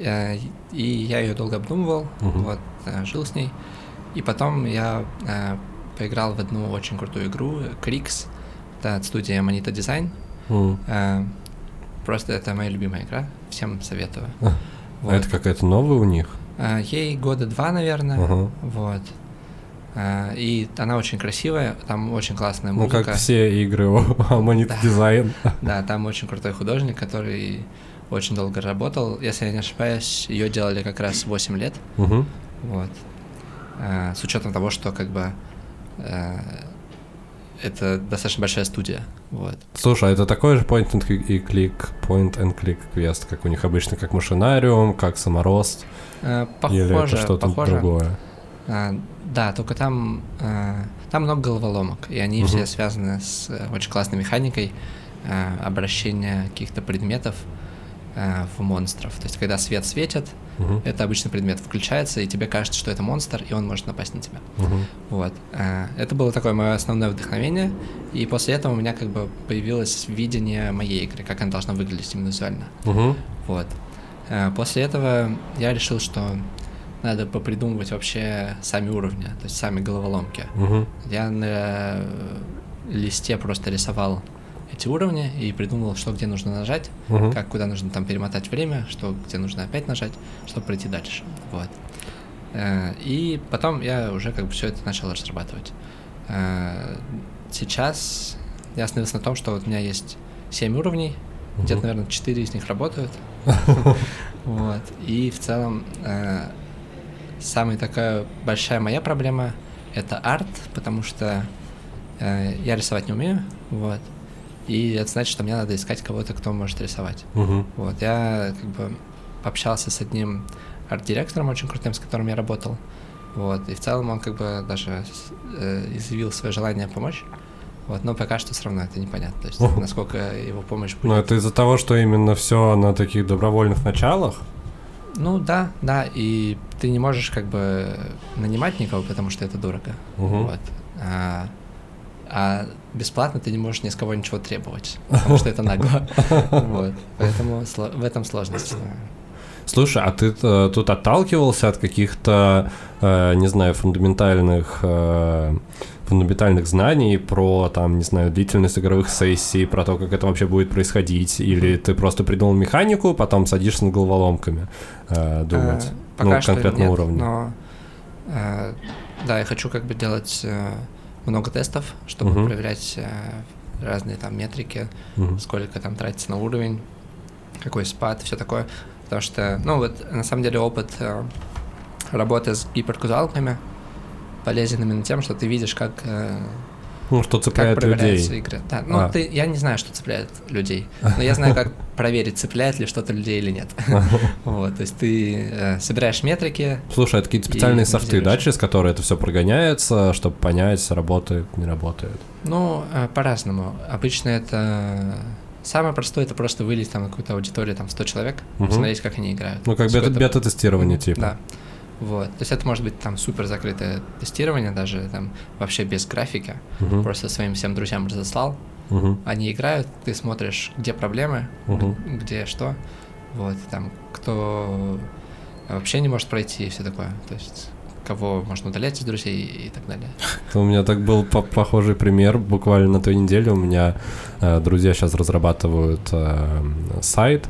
и я ее долго обдумывал, вот, жил с ней. И потом я э, поиграл в одну очень крутую игру, Крикс, это от студии Monita Design. М. Э, Просто это моя любимая игра, всем советую. А Вот. это какая-то новая у них? Э, Ей года два, наверное. Ага. Вот. А, И она очень красивая, там очень классная Ну, музыка. как все игры у Ammonit Да. Design. Да, там очень крутой художник, который очень долго работал. Если я не ошибаюсь, ее делали как раз 8 лет. Мгм. Вот. А, С учетом того, что как бы э, это достаточно большая студия. Вот. Слушай, а это такой же point and click, point and click квест, как у них обычно, как машинариум, как саморост, Э, или Похоже, это что-то другое? А, да, только там, э, там много головоломок, и они Мгм. все связаны с э, очень классной механикой э, обращения каких-то предметов э, в монстров. То есть, когда свет светит, Мгм. это обычный предмет включается, и тебе кажется, что это монстр, и он может напасть на тебя. Мгм. Вот. Э, Это было такое мое основное вдохновение, и после этого у меня как бы появилось видение моей игры, как она должна выглядеть именно визуально. Мгм. Вот. Э, После этого я решил, что надо попридумывать вообще сами уровни, то есть сами головоломки. Мгм. Я на листе просто рисовал эти уровни и придумал, что где нужно нажать, Мгм. как куда нужно там перемотать время, что где нужно опять нажать, чтобы пройти дальше. Вот. Э, И потом я уже как бы все это начал разрабатывать. Э, Сейчас я остановился на том, что вот у меня есть 7 уровней, где-то, наверное, 4 из них работают. Вот. И в целом э, самая такая большая моя проблема это арт, потому что я рисовать не умею, вот. И это значит, что мне надо искать кого-то, кто может рисовать. Мгм. Вот, я как бы общался с одним арт-директором очень крутым, с которым я работал. Вот, и в целом он как бы даже э, изъявил свое желание помочь. Вот, но пока что все равно это непонятно. То есть, Мгм. насколько его помощь будет. Ну, это из-за того, что именно все на таких добровольных началах? Ну да, да, и ты не можешь как бы нанимать никого, потому что это дорого. Мгм. Вот. А, а бесплатно ты не можешь ни с кого ничего требовать, потому что это нагло. Вот. Поэтому в этом сложность. Слушай, а ты э, тут отталкивался от каких-то, э, не знаю, фундаментальных э, фундаментальных знаний про, там, не знаю, длительность игровых сессий, про то, как это вообще будет происходить, или ты просто придумал механику, потом садишься над головоломками э, думать, А, ну, Пока что конкретно нет, уровне. но э, да, я хочу как бы делать э, много тестов, чтобы Мгм. проверять э, разные там метрики, Мгм. сколько там тратится на уровень, какой спад, все такое. Потому что, ну вот, на самом деле опыт э, работы с гиперказуалками полезен именно тем, что ты видишь, как, э, Ну, что как цепляет проверяются людей. игры. Да, ну, А. ты, я не знаю, что цепляет людей, но я знаю, как проверить, цепляет ли что-то людей или нет. Вот, то есть ты э, собираешь метрики, Слушай, это какие-то специальные софты, да, через которые это все прогоняется, чтобы понять, работает, не работает. Ну, э, по-разному. Обычно это... Самое простое это просто вылезть там на какую-то аудиторию, там 100 человек, посмотреть, как они играют. Ну, как бета- бета-тестирование, типа. Да. Вот. То есть это может быть там супер закрытое тестирование, даже там вообще без графики. Мгм. Просто своим всем друзьям разослал. Мгм. Они играют, ты смотришь, где проблемы, г- где что. Вот, там, кто вообще не может пройти и все такое. То есть кого можно удалять из друзей и так далее. У меня так был по- похожий пример. Буквально на той неделе у меня э, друзья сейчас разрабатывают э, сайт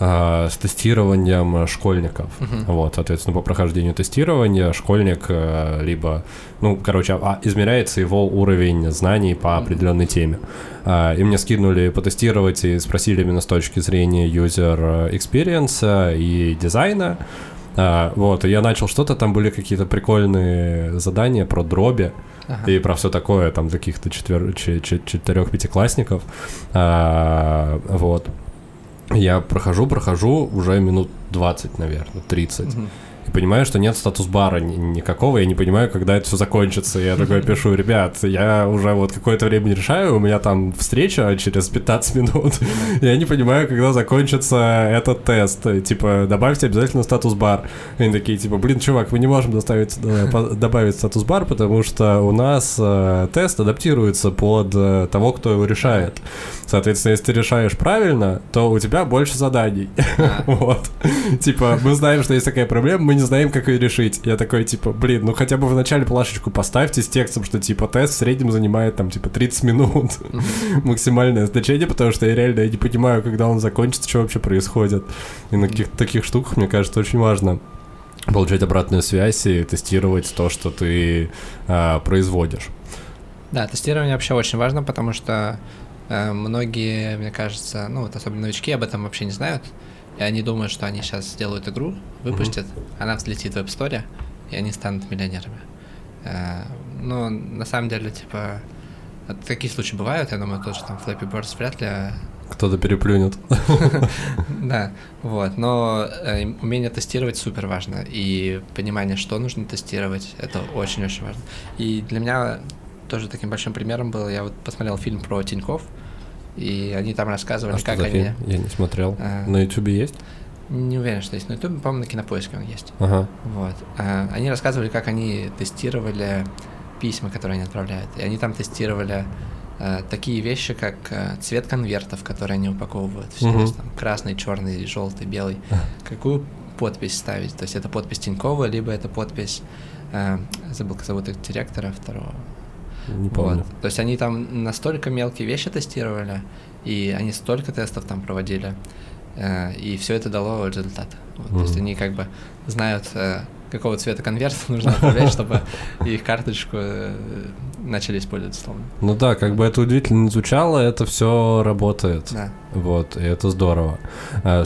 с тестированием школьников. Мгм. Вот, соответственно, по прохождению тестирования школьник э, либо, ну, короче, а, измеряется его уровень знаний по определенной теме. А, И мне скинули потестировать и спросили именно с точки зрения user experience и дизайна. А, Вот, и я начал что-то, там были какие-то прикольные задания про дроби Ага. и про все такое, там, для каких-то четвер... че- че- четырех-пятиклассников. А, Вот. Я прохожу, прохожу уже минут 20, наверное, 30. Мгм. И понимаю, что нет статус-бара ни- никакого, я не понимаю, когда это все закончится. Я такой пишу, ребят, я уже вот какое-то время решаю, у меня там встреча через 15 минут. Я не понимаю, когда закончится этот тест. Типа, добавьте обязательно статус-бар. Они такие, типа, блин, чувак, мы не можем доставить, э, добавить статус-бар, потому что у нас э, тест адаптируется под э, того, кто его решает. Соответственно, если ты решаешь правильно, то у тебя больше заданий. Вот. Типа, мы знаем, что есть такая проблема, мы не знаем, как ее решить. Я такой, типа, блин, ну хотя бы в начале плашечку поставьте с текстом, что, типа, тест в среднем занимает, там, типа, 30 минут. Максимальное значение, потому что я реально я не понимаю, когда он закончится, что вообще происходит. И на каких-то таких штуках, мне кажется, очень важно получать обратную связь и тестировать то, что ты а, производишь. Да, тестирование вообще очень важно, потому что э, многие, мне кажется, ну вот особенно новички об этом вообще не знают, и они думают, что они сейчас сделают игру, выпустят, mm-hmm. она взлетит в App Store, и они станут миллионерами. Э, ну, на самом деле, типа, такие случаи бывают, я думаю, тоже там Flappy Birds вряд ли кто-то переплюнет. Да, вот. Но э, умение тестировать супер важно. И понимание, что нужно тестировать, это очень-очень важно. И для меня тоже таким большим примером был, я вот посмотрел фильм про Тиньков, и они там рассказывали, а как они... Я не смотрел. А... На Ютубе есть? Не уверен, что есть на Ютубе, по-моему, на Кинопоиске он есть. Ага. Вот. А, они рассказывали, как они тестировали письма, которые они отправляют. И они там тестировали а, такие вещи, как а, цвет конвертов, которые они упаковывают. Все, угу. там, красный, черный, желтый, белый. Какую подпись ставить? То есть это подпись Тинькова, либо это подпись... А, забыл, как зовут их директора второго. Не помню. Вот. То есть они там настолько мелкие вещи тестировали, и они столько тестов там проводили, э, и все это дало результат. Вот, mm-hmm. То есть они как бы знают, э, какого цвета конверт нужно отправлять, чтобы их карточку э, начали использовать словно. Ну да, как бы это удивительно не звучало, это все работает. Да. Вот, и это здорово.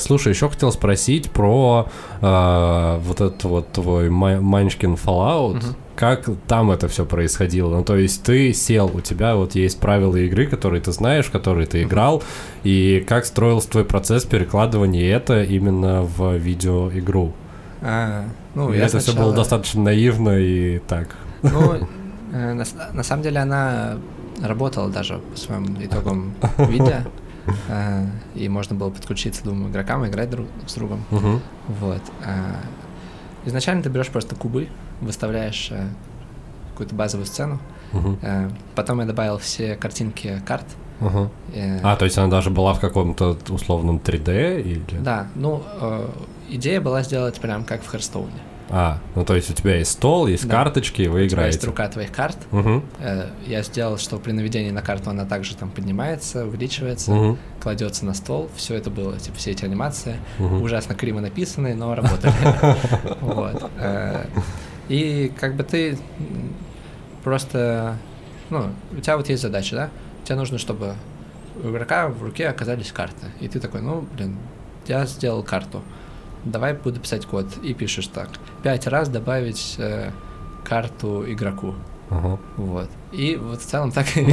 Слушай, еще хотел спросить про э, вот этот вот твой Манчкин Fallout. Угу. Как там это все происходило? Ну, то есть ты сел, у тебя вот есть правила игры, которые ты знаешь, которые ты играл, и как строился твой процесс перекладывания это именно в видеоигру? А, ну, и я это сначала... все было достаточно наивно и так. Ну, э, на, на самом деле она работала даже по своим итогам видео. Э, и можно было подключиться двум игрокам и играть друг с другом. Uh-huh. Вот. Э, изначально ты берешь просто кубы, выставляешь э, какую-то базовую сцену. Uh-huh. Потом я добавил все картинки карт. Uh-huh. А, то есть она даже была в каком-то условном 3D или? Да, ну идея была сделать прям как в Херстоуне. А, ну то есть у тебя есть стол, есть да. карточки, вы у играете. У тебя есть рука твоих карт. Угу. Я сделал, что при наведении на карту она также там поднимается, увеличивается, угу. кладется на стол. Все это было, типа, все эти анимации. Угу. Ужасно криво написанные, но работали. Вот. И как бы ты просто... Ну, у тебя вот есть задача, да? Тебе нужно, чтобы у игрока в руке оказались карты. И ты такой, ну, блин, я сделал карту давай буду писать код. И пишешь так. Пять раз добавить э, карту игроку. Ага. Вот. И вот в целом так и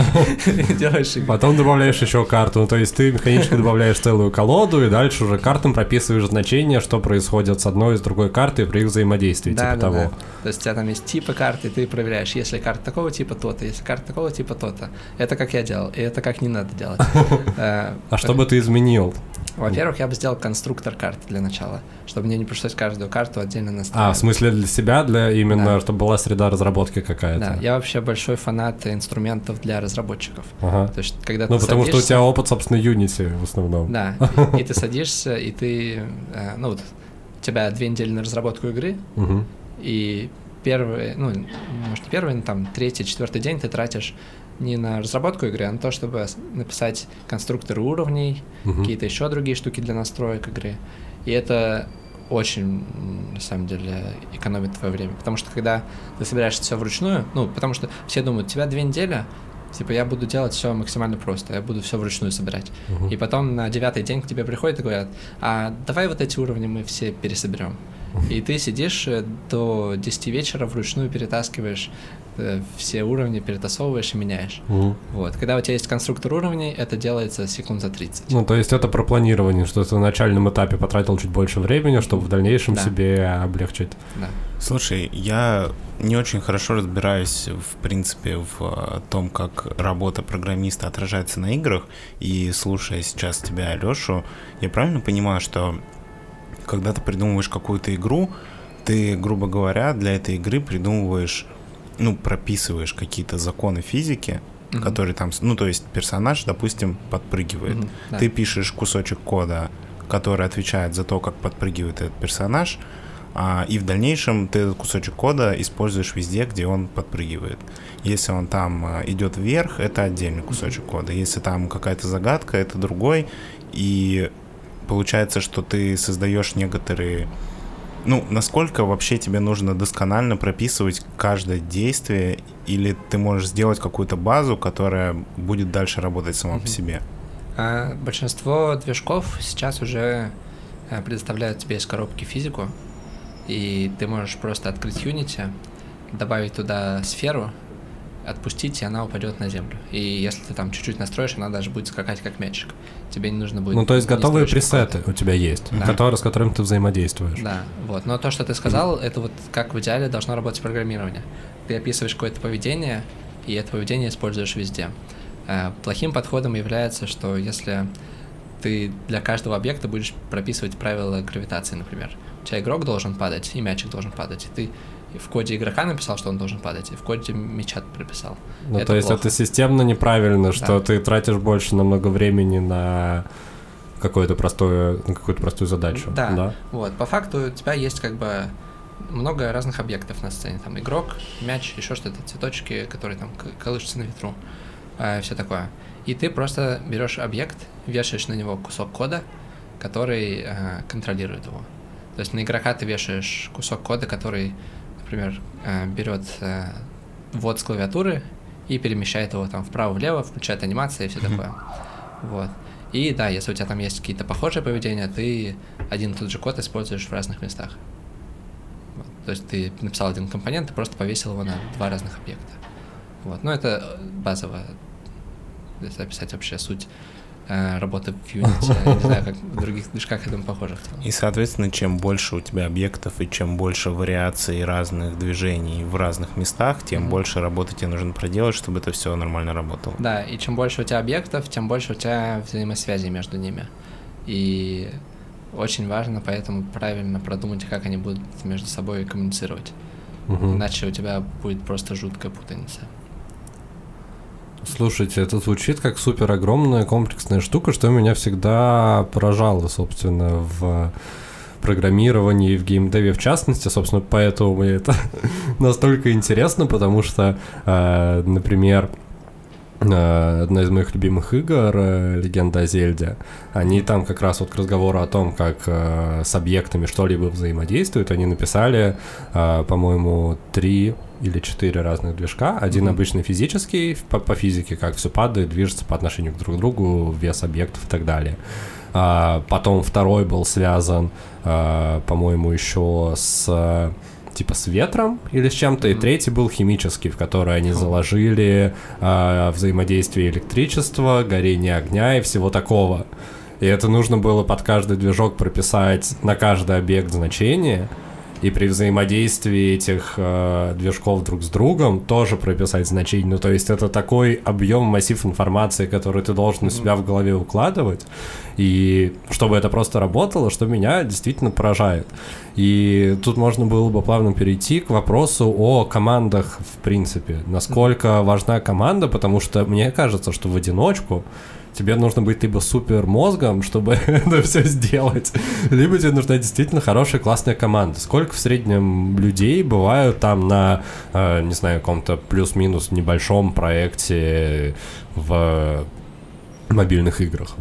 делаешь игру. Потом добавляешь еще карту. Ну, то есть ты механически добавляешь целую колоду, и дальше уже картам прописываешь значение, что происходит с одной и с другой картой при их взаимодействии, да, типа да, того. Да. То есть у тебя там есть типы карты, ты проверяешь, если карта такого типа, то-то, если карта такого типа, то-то. Это как я делал, и это как не надо делать. Э, а что бы ты изменил? Во-первых, я бы сделал конструктор карты для начала, чтобы мне не пришлось каждую карту отдельно настраивать. А, в смысле для себя, для именно, чтобы была среда разработки какая-то? Да, я вообще большой фанат инструментов для разработчиков. Ага. То есть, когда ну, ты потому садишься... что у тебя опыт, собственно, Unity в основном. Да, и, и ты садишься, и ты, э, ну вот, у тебя две недели на разработку игры, угу. и первый, ну, может, не первый, но там третий, четвертый день ты тратишь не на разработку игры, а на то, чтобы написать конструкторы уровней, угу. какие-то еще другие штуки для настроек игры. И это очень, на самом деле, экономит твое время. Потому что когда ты собираешь все вручную, ну, потому что все думают, у тебя две недели, типа, я буду делать все максимально просто, я буду все вручную собирать. Uh-huh. И потом на девятый день к тебе приходят и говорят, а давай вот эти уровни мы все пересоберем. И ты сидишь э, до 10 вечера вручную перетаскиваешь все уровни перетасовываешь и меняешь. Угу. Вот. Когда у тебя есть конструктор уровней, это делается секунд за 30. Ну, то есть это про планирование, что ты на начальном этапе потратил чуть больше времени, чтобы в дальнейшем да. себе облегчить. Да. Слушай, я не очень хорошо разбираюсь, в принципе, в э, том, как работа программиста отражается на играх, и слушая сейчас тебя, Алешу, я правильно понимаю, что когда ты придумываешь какую-то игру, ты, грубо говоря, для этой игры придумываешь ну, прописываешь какие-то законы физики, mm-hmm. которые там, ну, то есть персонаж, допустим, подпрыгивает. Mm-hmm, да. Ты пишешь кусочек кода, который отвечает за то, как подпрыгивает этот персонаж, а, и в дальнейшем ты этот кусочек кода используешь везде, где он подпрыгивает. Если он там а, идет вверх, это отдельный кусочек mm-hmm. кода. Если там какая-то загадка, это другой. И получается, что ты создаешь некоторые Ну, насколько вообще тебе нужно досконально прописывать каждое действие, или ты можешь сделать какую-то базу, которая будет дальше работать сама mm-hmm. по себе? А, большинство движков сейчас уже э, предоставляют тебе из коробки физику, и ты можешь просто открыть Unity, добавить туда сферу, отпустить, и она упадет на землю. И если ты там чуть-чуть настроишь, она даже будет скакать как мячик. Тебе не нужно будет... Ну, то есть готовые пресеты у тебя есть, да. которые, с которыми ты взаимодействуешь. Да, вот. Но то, что ты сказал, это вот как в идеале должно работать программирование. Ты описываешь какое-то поведение, и это поведение используешь везде. Э, плохим подходом является, что если ты для каждого объекта будешь прописывать правила гравитации, например. У тебя игрок должен падать, и мячик должен падать. И ты в коде игрока написал, что он должен падать, и в коде мяча прописал. Ну, это то есть плохо. это системно неправильно, что да. ты тратишь больше намного времени на какую-то простую, на какую-то простую задачу. Да. да. Вот. По факту у тебя есть как бы много разных объектов на сцене. Там игрок, мяч, еще что-то, цветочки, которые там колышутся на ветру, э, все такое. И ты просто берешь объект, вешаешь на него кусок кода, который э, контролирует его. То есть на игрока ты вешаешь кусок кода, который например, э, берет э, ввод с клавиатуры и перемещает его там вправо-влево, включает анимации и все такое. Вот. И да, если у тебя там есть какие-то похожие поведения, ты один и тот же код используешь в разных местах. Вот. То есть ты написал один компонент и просто повесил его на два разных объекта. Вот. Но это базово, если описать вообще суть Э, работы в Unity, не знаю, как в других движках этому похоже. И, соответственно, чем больше у тебя объектов и чем больше вариаций разных движений в разных местах, тем mm-hmm. больше работы тебе нужно проделать, чтобы это все нормально работало. Да, и чем больше у тебя объектов, тем больше у тебя взаимосвязи между ними. И очень важно поэтому правильно продумать, как они будут между собой коммуницировать. Угу. Иначе у тебя будет просто жуткая путаница. Слушайте, это звучит как супер огромная комплексная штука, что меня всегда поражало, собственно, в программировании, в геймдеве в частности, собственно, поэтому мне это настолько интересно, потому что, э, например, э, одна из моих любимых игр, э, Легенда о Зельде, они там как раз вот к разговору о том, как э, с объектами что-либо взаимодействуют, они написали, э, по-моему, три или четыре разных движка. Один mm-hmm. обычный физический, по, по физике, как все падает, движется по отношению к друг другу, вес объектов и так далее. А, потом второй был связан, а, по-моему, еще с типа с ветром или с чем-то, и третий был химический, в который они заложили а, взаимодействие электричества, горение огня и всего такого. И это нужно было под каждый движок прописать на каждый объект значение и при взаимодействии этих э, движков друг с другом тоже прописать значение. Ну, то есть это такой объем, массив информации, который ты должен у себя в голове укладывать, и чтобы это просто работало, что меня действительно поражает. И тут можно было бы плавно перейти к вопросу о командах в принципе. Насколько важна команда, потому что мне кажется, что в одиночку тебе нужно быть либо супер мозгом, чтобы это все сделать, либо тебе нужна действительно хорошая классная команда. Сколько в среднем людей бывают там на, э, не знаю, каком-то плюс-минус небольшом проекте в мобильных играх?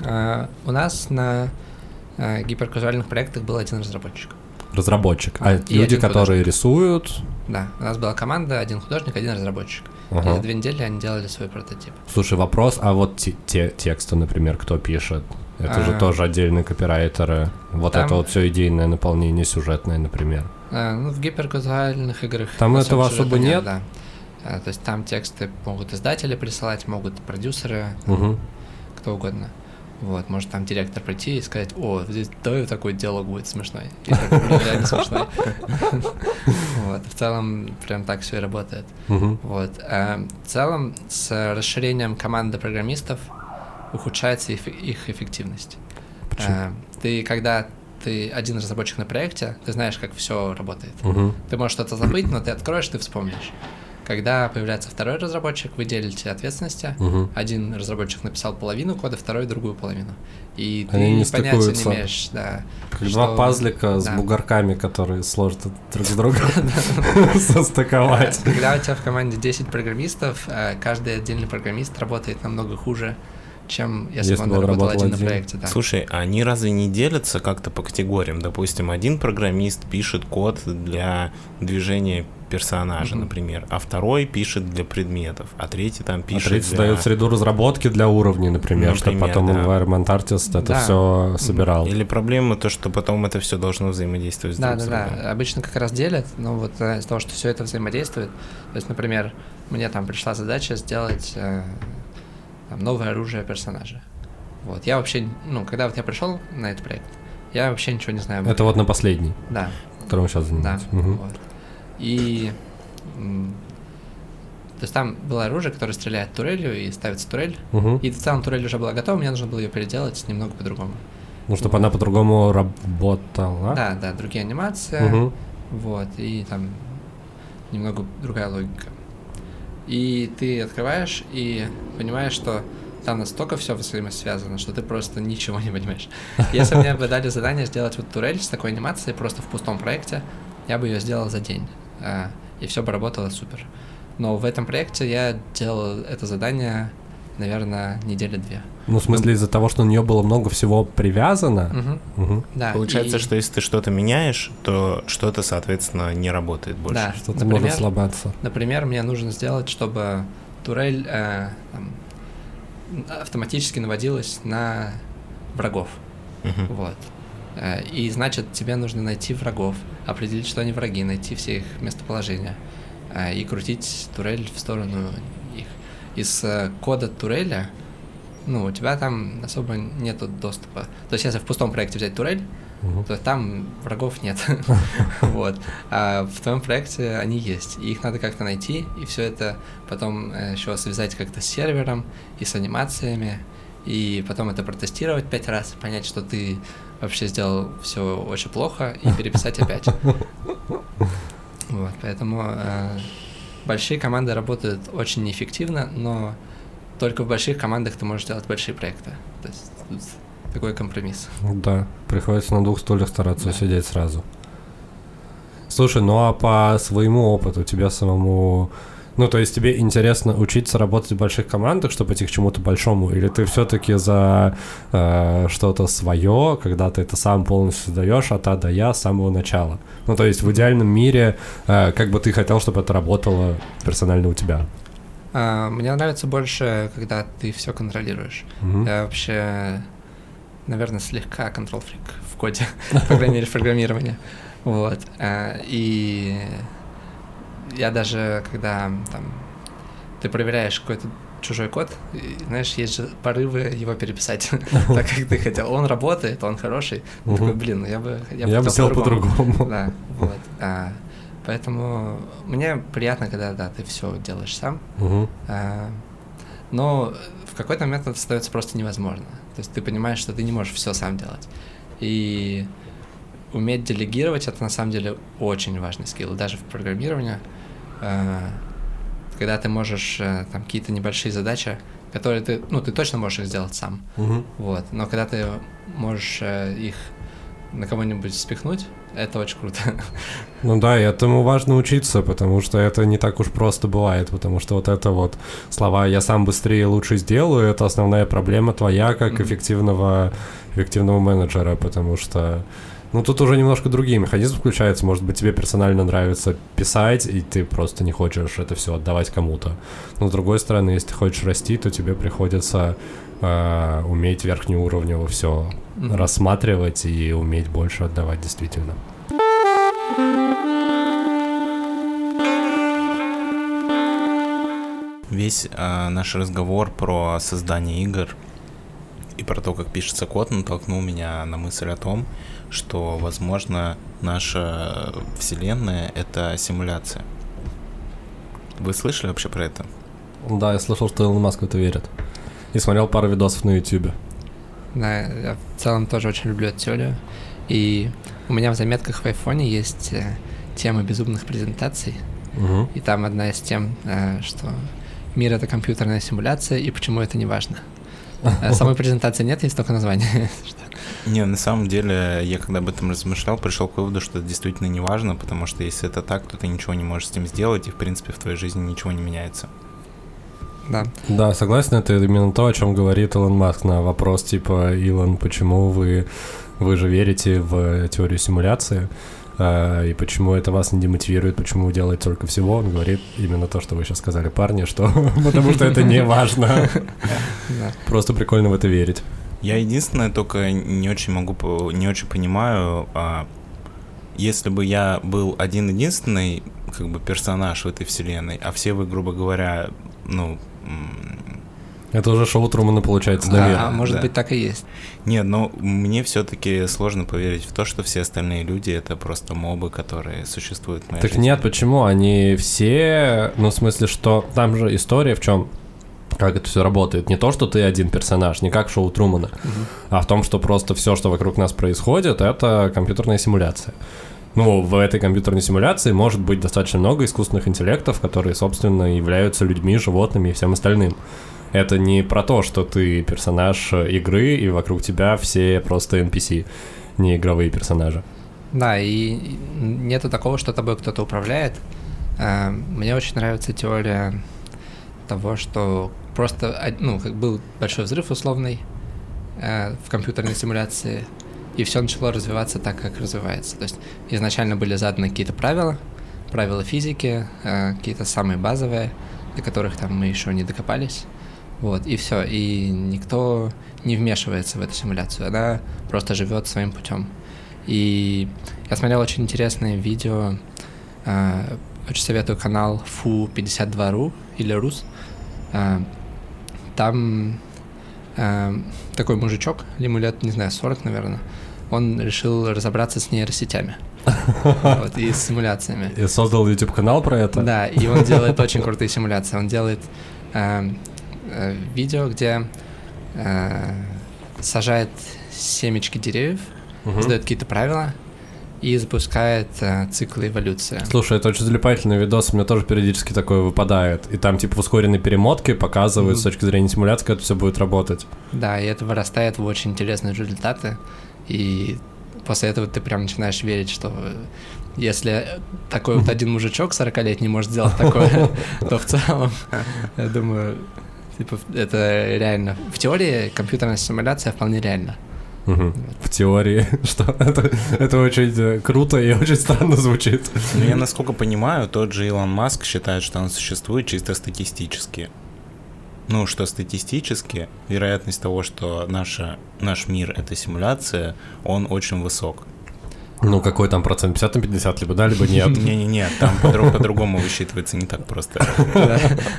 Uh, у нас на uh, гиперказуальных проектах был один разработчик. Разработчик. А и люди, которые рисуют? Да, у нас была команда, один художник, один разработчик. Ага. И за две недели они делали свой прототип. Слушай, вопрос, а вот те, те тексты, например, кто пишет? Это а, же тоже отдельные копирайтеры. Вот там, это вот все идейное наполнение сюжетное, например. А, ну, в гиперказуальных играх... Там этого особо нет? нет? Да. А, то есть там тексты могут издатели присылать, могут продюсеры, угу. кто угодно. Вот, может там директор прийти и сказать, о, здесь давай такой диалог будет смешной. И реально смешной. Вот, в целом прям так все и работает. Вот. А в целом с расширением команды программистов ухудшается их эффективность. А, ты когда ты один разработчик на проекте, ты знаешь, как все работает. Ты можешь что-то забыть, но ты откроешь, ты вспомнишь. Когда появляется второй разработчик, вы делите ответственности. Угу. Один разработчик написал половину кода, второй другую половину. И ты Они не понятия не имеешь, да. Как что... два пазлика с бугорками, которые сложно друг с другом состыковать. Когда у тебя в команде 10 программистов, э, каждый отдельный программист работает намного хуже, чем если, Если бы он работал работал один на один. проекте. Да. Слушай, а они разве не делятся как-то по категориям? Допустим, один программист пишет код для движения персонажа, Мгм. например, а второй пишет для предметов, а третий там А пишет третий для... создает среду разработки для уровней, например, чтобы Например, потом да. environment artist это Да. все собирал. Или проблема то, что потом это все должно взаимодействовать с Да, друг да, с да. другом. Обычно как раз делят, но вот э, из-за того, что все это взаимодействует, то есть, например, мне там пришла задача сделать э, там, новое оружие персонажа. Вот, я вообще, ну, когда вот я пришел на этот проект, я вообще ничего не знаю. Это вот на последний, Да, которым сейчас да. занимаетесь. Мгм. Вот. И то есть там было оружие, которое стреляет турелью и ставится турель. Мгм. И в целом турель уже была готова, мне нужно было ее переделать немного по-другому. Ну, чтобы она по-другому работала. Да, да, другие анимации. Мгм. Вот, и там немного другая логика. И ты открываешь и понимаешь, что там настолько все взаимосвязано, что ты просто ничего не понимаешь. Если мне бы дали задание сделать вот турель с такой анимацией просто в пустом проекте, я бы ее сделал за день. А, И все бы работало супер. Но в этом проекте я делал это задание, наверное, недели две. Ну, в смысле, из-за того, что у нее было много всего привязано. Мгм. Мгм. Да, Получается, и- что если ты что-то меняешь, то что-то, соответственно, не работает больше. Да, Что-то например, может сломаться. Например, мне нужно сделать, чтобы турель э, там, автоматически наводилась на врагов. Мгм. Вот. Э, И значит, тебе нужно найти врагов, определить, что они враги, найти все их местоположения э, и крутить турель в сторону их. Из э, кода туреля, ну, у тебя там особо нету доступа. То есть, если в пустом проекте взять турель, Мгм. то там врагов нет. Вот. А в твоем проекте они есть. И их надо как-то найти, и все это потом еще связать как-то с сервером и с анимациями, и потом это протестировать пять раз, понять, что ты вообще сделал все очень плохо, и переписать опять. Вот, поэтому э, большие команды работают очень неэффективно, но только в больших командах ты можешь делать большие проекты. То есть тут такой компромисс. Да, приходится на двух стульях стараться Да. сидеть сразу. Слушай, ну а по своему опыту тебе самому... Ну, то есть тебе интересно учиться работать в больших командах, чтобы идти к чему-то большому, или ты все-таки за э, что-то свое, когда ты это сам полностью создаешь от А до Я с самого начала? Ну, то есть в идеальном мире, э, как бы ты хотел, чтобы это работало персонально у тебя? А, Мне нравится больше, когда ты все контролируешь. Мгм. Я вообще, наверное, слегка контрол-фрик в коде, по крайней мере, в программировании. Вот. а, И я даже, когда там ты проверяешь какой-то чужой код, и, знаешь, есть же порывы его переписать так, как ты хотел. Он работает, он хороший. Ты такой, блин, ну я бы... Я бы хотел сделал по-другому. Да, вот. А, Поэтому мне приятно, когда, да, ты все делаешь сам. А, Но в какой-то момент это становится просто невозможно. То есть ты понимаешь, что ты не можешь все сам делать. И уметь делегировать это на самом деле очень важный скилл. Даже в программировании, когда ты можешь э, там какие-то небольшие задачи, которые ты, ну, ты точно можешь их сделать сам. Мгм. Вот. Но когда ты можешь э, их на кого-нибудь спихнуть, это очень круто. Ну да, и этому важно учиться, потому что это не так уж просто бывает, потому что вот это вот слова «я сам быстрее лучше сделаю» — это основная проблема твоя как эффективного, эффективного менеджера, потому что ну, тут уже немножко другие механизмы включаются. Может быть, тебе персонально нравится писать, и ты просто не хочешь это все отдавать кому-то. Но, с другой стороны, если ты хочешь расти, то тебе приходится э, уметь верхнеуровнево все Мгм. рассматривать и уметь больше отдавать действительно. Весь а, наш разговор про создание игр и про то, как пишется код, натолкнул меня на мысль о том, что, возможно, наша вселенная — это симуляция. Вы слышали вообще про это? Да, я слышал, что Илон Маск в это верит. И смотрел пару видосов на Ютубе. Да, я в целом тоже очень люблю эту теорию. И у меня в заметках в айфоне есть э, тема безумных презентаций. Мгм. И там одна из тем, э, что мир — это компьютерная симуляция, и почему это не важно. Э, Самой презентации нет, есть только название. Не, на самом деле, я когда об этом размышлял, пришел к выводу, что это действительно не важно, потому что если это так, то ты ничего не можешь с этим сделать, и, в принципе, в твоей жизни ничего не меняется. Да. Да, согласен, это именно то, о чем говорит Илон Маск на вопрос типа, Илон, почему вы, вы же верите в теорию симуляции, а, и почему это вас не демотивирует, почему вы делаете только всего, он говорит именно то, что вы сейчас сказали, парни, что потому что это не важно. Просто прикольно в это верить. Я единственное только не очень могу, не очень понимаю, а, если бы я был один единственный как бы персонаж в этой вселенной, а все вы, грубо говоря, ну Это уже шоу Трумана получается, А, наверное. может да. быть, так и есть. Нет, но мне все-таки сложно поверить в то, что все остальные люди это просто мобы, которые существуют в моей Так жизни. нет, почему? Они все, ну, в смысле, что там же история в чем? Как это все работает? Не то, что ты один персонаж, не как шоу Трумана, а в том, что просто все, что вокруг нас происходит, это компьютерная симуляция. Ну, в этой компьютерной симуляции может быть достаточно много искусственных интеллектов, которые, собственно, являются людьми, животными и всем остальным. Это не про то, что ты персонаж игры, и вокруг тебя все просто NPC, не игровые персонажи. Да, и нету такого, что тобой кто-то управляет. Э, Мне очень нравится теория того, что просто, ну, как был большой взрыв условный э, в компьютерной симуляции, и все начало развиваться так, как развивается. То есть изначально были заданы какие-то правила, правила физики, э, какие-то самые базовые, до которых там мы еще не докопались. Вот, и все. И никто не вмешивается в эту симуляцию. Она просто живет своим путем. И я смотрел очень интересное видео. э, очень советую канал Fu52ru или Рус. Э, Там э, такой мужичок, ему лет, не знаю, 40, наверное, он решил разобраться с нейросетями. Вот, и с симуляциями. И создал YouTube-канал про это. Да, и он делает очень крутые симуляции. Он делает э, э, видео, где э, сажает семечки деревьев, задает какие-то правила и запускает э, циклы эволюции. Слушай, это очень залипательный видос, у меня тоже периодически такое выпадает. И там типа в ускоренной перемотке показывают с Мгм. точки зрения симуляции, как это все будет работать. Да, и это вырастает в очень интересные результаты. И после этого ты прям начинаешь верить, что если такой вот один мужичок 40-летний может сделать такое, то в целом, я думаю, типа, это реально. В теории компьютерная симуляция вполне реальна. Мгм. В теории, что это, это очень э, круто и очень странно звучит. Ну, я насколько понимаю, тот же Илон Маск считает, что он существует чисто статистически. Ну, что статистически вероятность того, что наша, наш мир — это симуляция, он очень высок. Ну, какой там процент? 50 на 50, либо да, либо нет. Не-не-не, там по- по-другому высчитывается не так просто.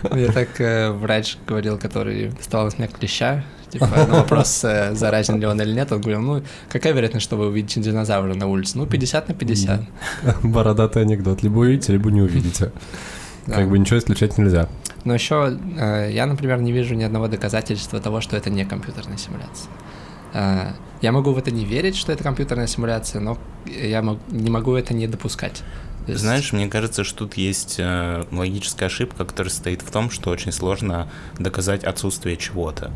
Мне так э, врач говорил, который вставал с меня клеща, типа, на вопрос, э, заразен ли он или нет, он говорил, ну, какая вероятность, что вы увидите динозавра на улице? Ну, 50 на 50. Бородатый анекдот. Либо увидите, либо не увидите. Как бы ничего исключать нельзя. Но еще э, я, например, не вижу ни одного доказательства того, что это не компьютерная симуляция. Э, я могу в это не верить, что это компьютерная симуляция, но я не могу это не допускать. Есть- Знаешь, мне кажется, что тут есть э, логическая ошибка, которая состоит в том, что очень сложно доказать отсутствие чего-то.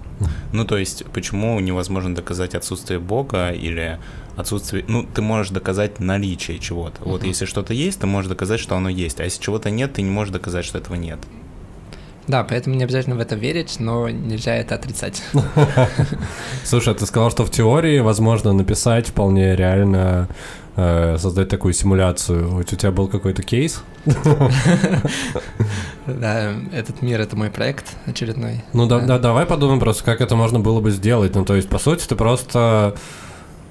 Ну, то есть, почему невозможно доказать отсутствие Бога или отсутствие... Ну, ты можешь доказать наличие чего-то. Вот если что-то есть, ты можешь доказать, что оно есть. А если чего-то нет, ты не можешь доказать, что этого нет. Да, поэтому не обязательно в это верить, но нельзя это отрицать. Слушай, а ты сказал, что в теории возможно написать вполне реально э, создать такую симуляцию. У тебя был какой-то кейс? Да, этот мир — это мой проект очередной. Ну да, Да. да, давай подумаем просто, как это можно было бы сделать. Ну, то есть, по сути, ты просто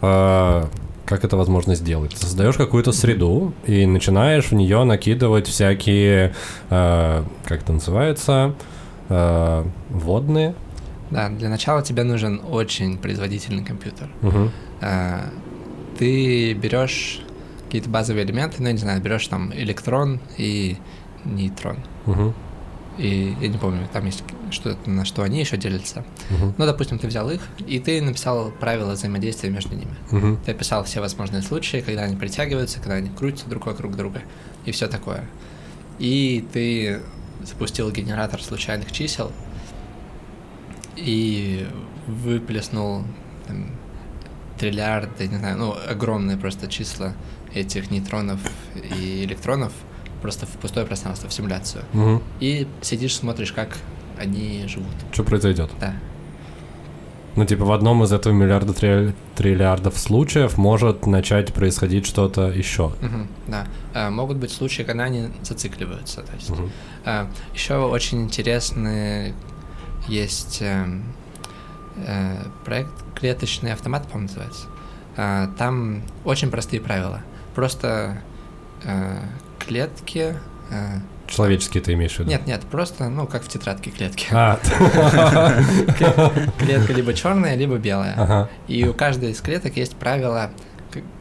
э, как это возможно сделать? Ты создаешь какую-то среду и начинаешь в нее накидывать всякие, э, как это называется, э, водные. Да, для начала тебе нужен очень производительный компьютер. Ты берешь какие-то базовые элементы, ну, я не знаю, берешь там электрон и нейтрон. Мгм. И я не помню, там есть что-то, на что они еще делятся. Мгм. Ну, допустим, ты взял их, и ты написал правила взаимодействия между ними. Мгм. Ты описал все возможные случаи, когда они притягиваются, когда они крутятся друг вокруг друга, и все такое. И ты запустил генератор случайных чисел и выплеснул там, триллиарды, не знаю, ну, огромные просто числа этих нейтронов и электронов просто в пустое пространство, в симуляцию. Мгм. И сидишь, смотришь, как они живут. Что произойдет? Да. Ну, типа, в одном из этого миллиарда трилли- триллиардов случаев может начать происходить что-то еще. Мгм, да. А, могут быть случаи, когда они зацикливаются. То есть, Мгм. еще очень интересный есть эм, проект клеточный автомат, по-моему, называется. А, там очень простые правила. Просто э, клетки. э, Человеческие ты имеешь в виду? нет, нет, просто, ну, как в тетрадке клетки. А, Клетка либо черная, либо белая. ага. И у каждой из клеток есть правило,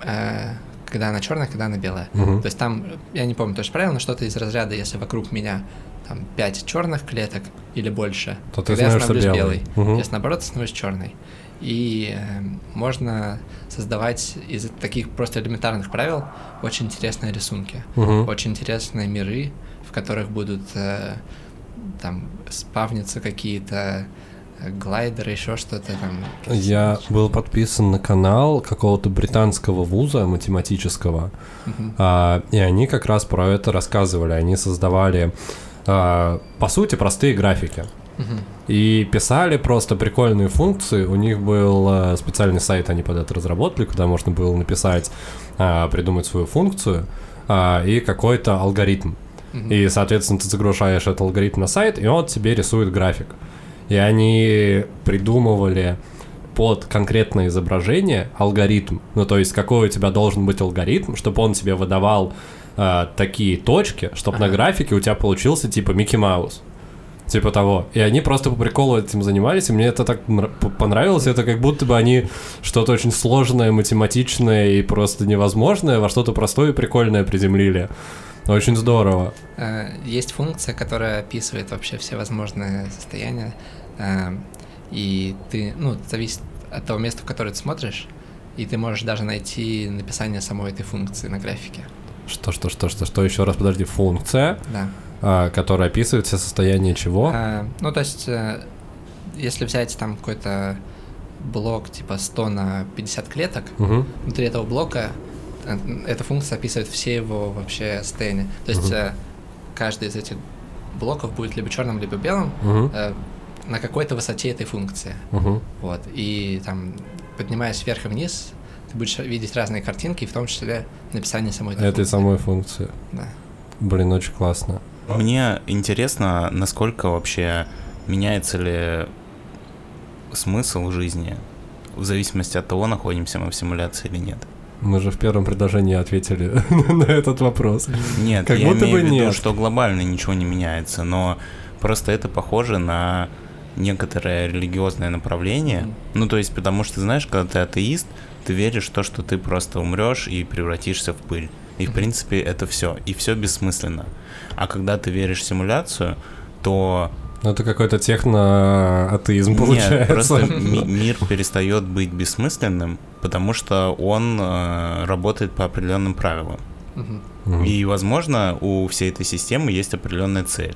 э, когда она черная, когда она белая. То есть там, я не помню точно правило, но что-то из разряда, если вокруг меня там 5 черных клеток или больше, То ты тогда я становишься становлюсь белый. белый. Мгм. Если наоборот, становлюсь черной. И э, можно создавать из таких просто элементарных правил очень интересные рисунки, Мгм. очень интересные миры, в которых будут э, там спавниться какие-то э, глайдеры, еще что-то там. Я был подписан на канал какого-то британского вуза математического, Мгм. а, и они как раз про это рассказывали. Они создавали, а, по сути, простые графики. И писали просто прикольные функции. У них был э, специальный сайт, они под это разработали, куда можно было написать, а, придумать свою функцию а, и какой-то алгоритм. И, соответственно, ты загружаешь этот алгоритм на сайт, и он тебе рисует график. И они придумывали под конкретное изображение алгоритм. Ну, то есть, какой у тебя должен быть алгоритм, чтобы он тебе выдавал э, такие точки, чтобы на графике у тебя получился типа Микки Маус. Типа того. И они просто по приколу этим занимались, и мне это так понравилось. Это как будто бы они что-то очень сложное, математичное и просто невозможное во что-то простое и прикольное приземлили. Очень здорово. Э, Есть функция, которая описывает вообще все возможные состояния, э, и ты, ну, зависит от того места, в которое ты смотришь, и ты можешь даже найти написание самой этой функции на графике. Что, что, что, что, что еще раз, подожди, функция, Да. а, которая описывает все состояния чего? А, ну, то есть, э, если взять там какой-то блок типа 100 на 50 клеток, Мгм. внутри этого блока э, эта функция описывает все его вообще состояния. То есть э, каждый из этих блоков будет либо черным, либо белым э, на какой-то высоте этой функции. Мгм. Вот. И там, поднимаясь вверх и вниз, ты будешь видеть разные картинки, в том числе написание самой этой Этой функции. самой функции. Да. Блин, очень классно. Мне интересно, насколько вообще меняется ли смысл жизни в зависимости от того, находимся мы в симуляции или нет. Мы же в первом предложении ответили на этот вопрос. Нет, Как я будто имею бы в виду, нет. что глобально ничего не меняется, но просто это похоже на некоторое религиозное направление. Мгм. Ну, то есть, потому что, знаешь, когда ты атеист, ты веришь в то, что ты просто умрешь и превратишься в пыль. И, в принципе, это все. И все бессмысленно. А когда ты веришь в симуляцию, то Ну, это какой-то техно-атеизм получается. нет, просто ми- мир перестает быть бессмысленным, потому что он э, работает по определенным правилам. Мгм. И, возможно, у всей этой системы есть определенная цель.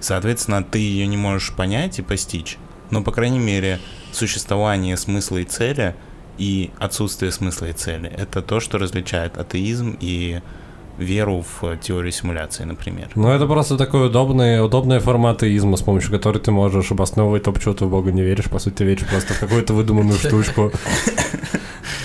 Соответственно, ты ее не можешь понять и постичь. Но, по крайней мере, существование смысла и цели и отсутствие смысла и цели – это то, что различает атеизм и веру в теорию симуляции, например. Ну, это просто такой удобный, удобная форма атеизма, с помощью которой ты можешь обосновывать то, почему ты в Бога не веришь. По сути, веришь просто в какую-то выдуманную штучку.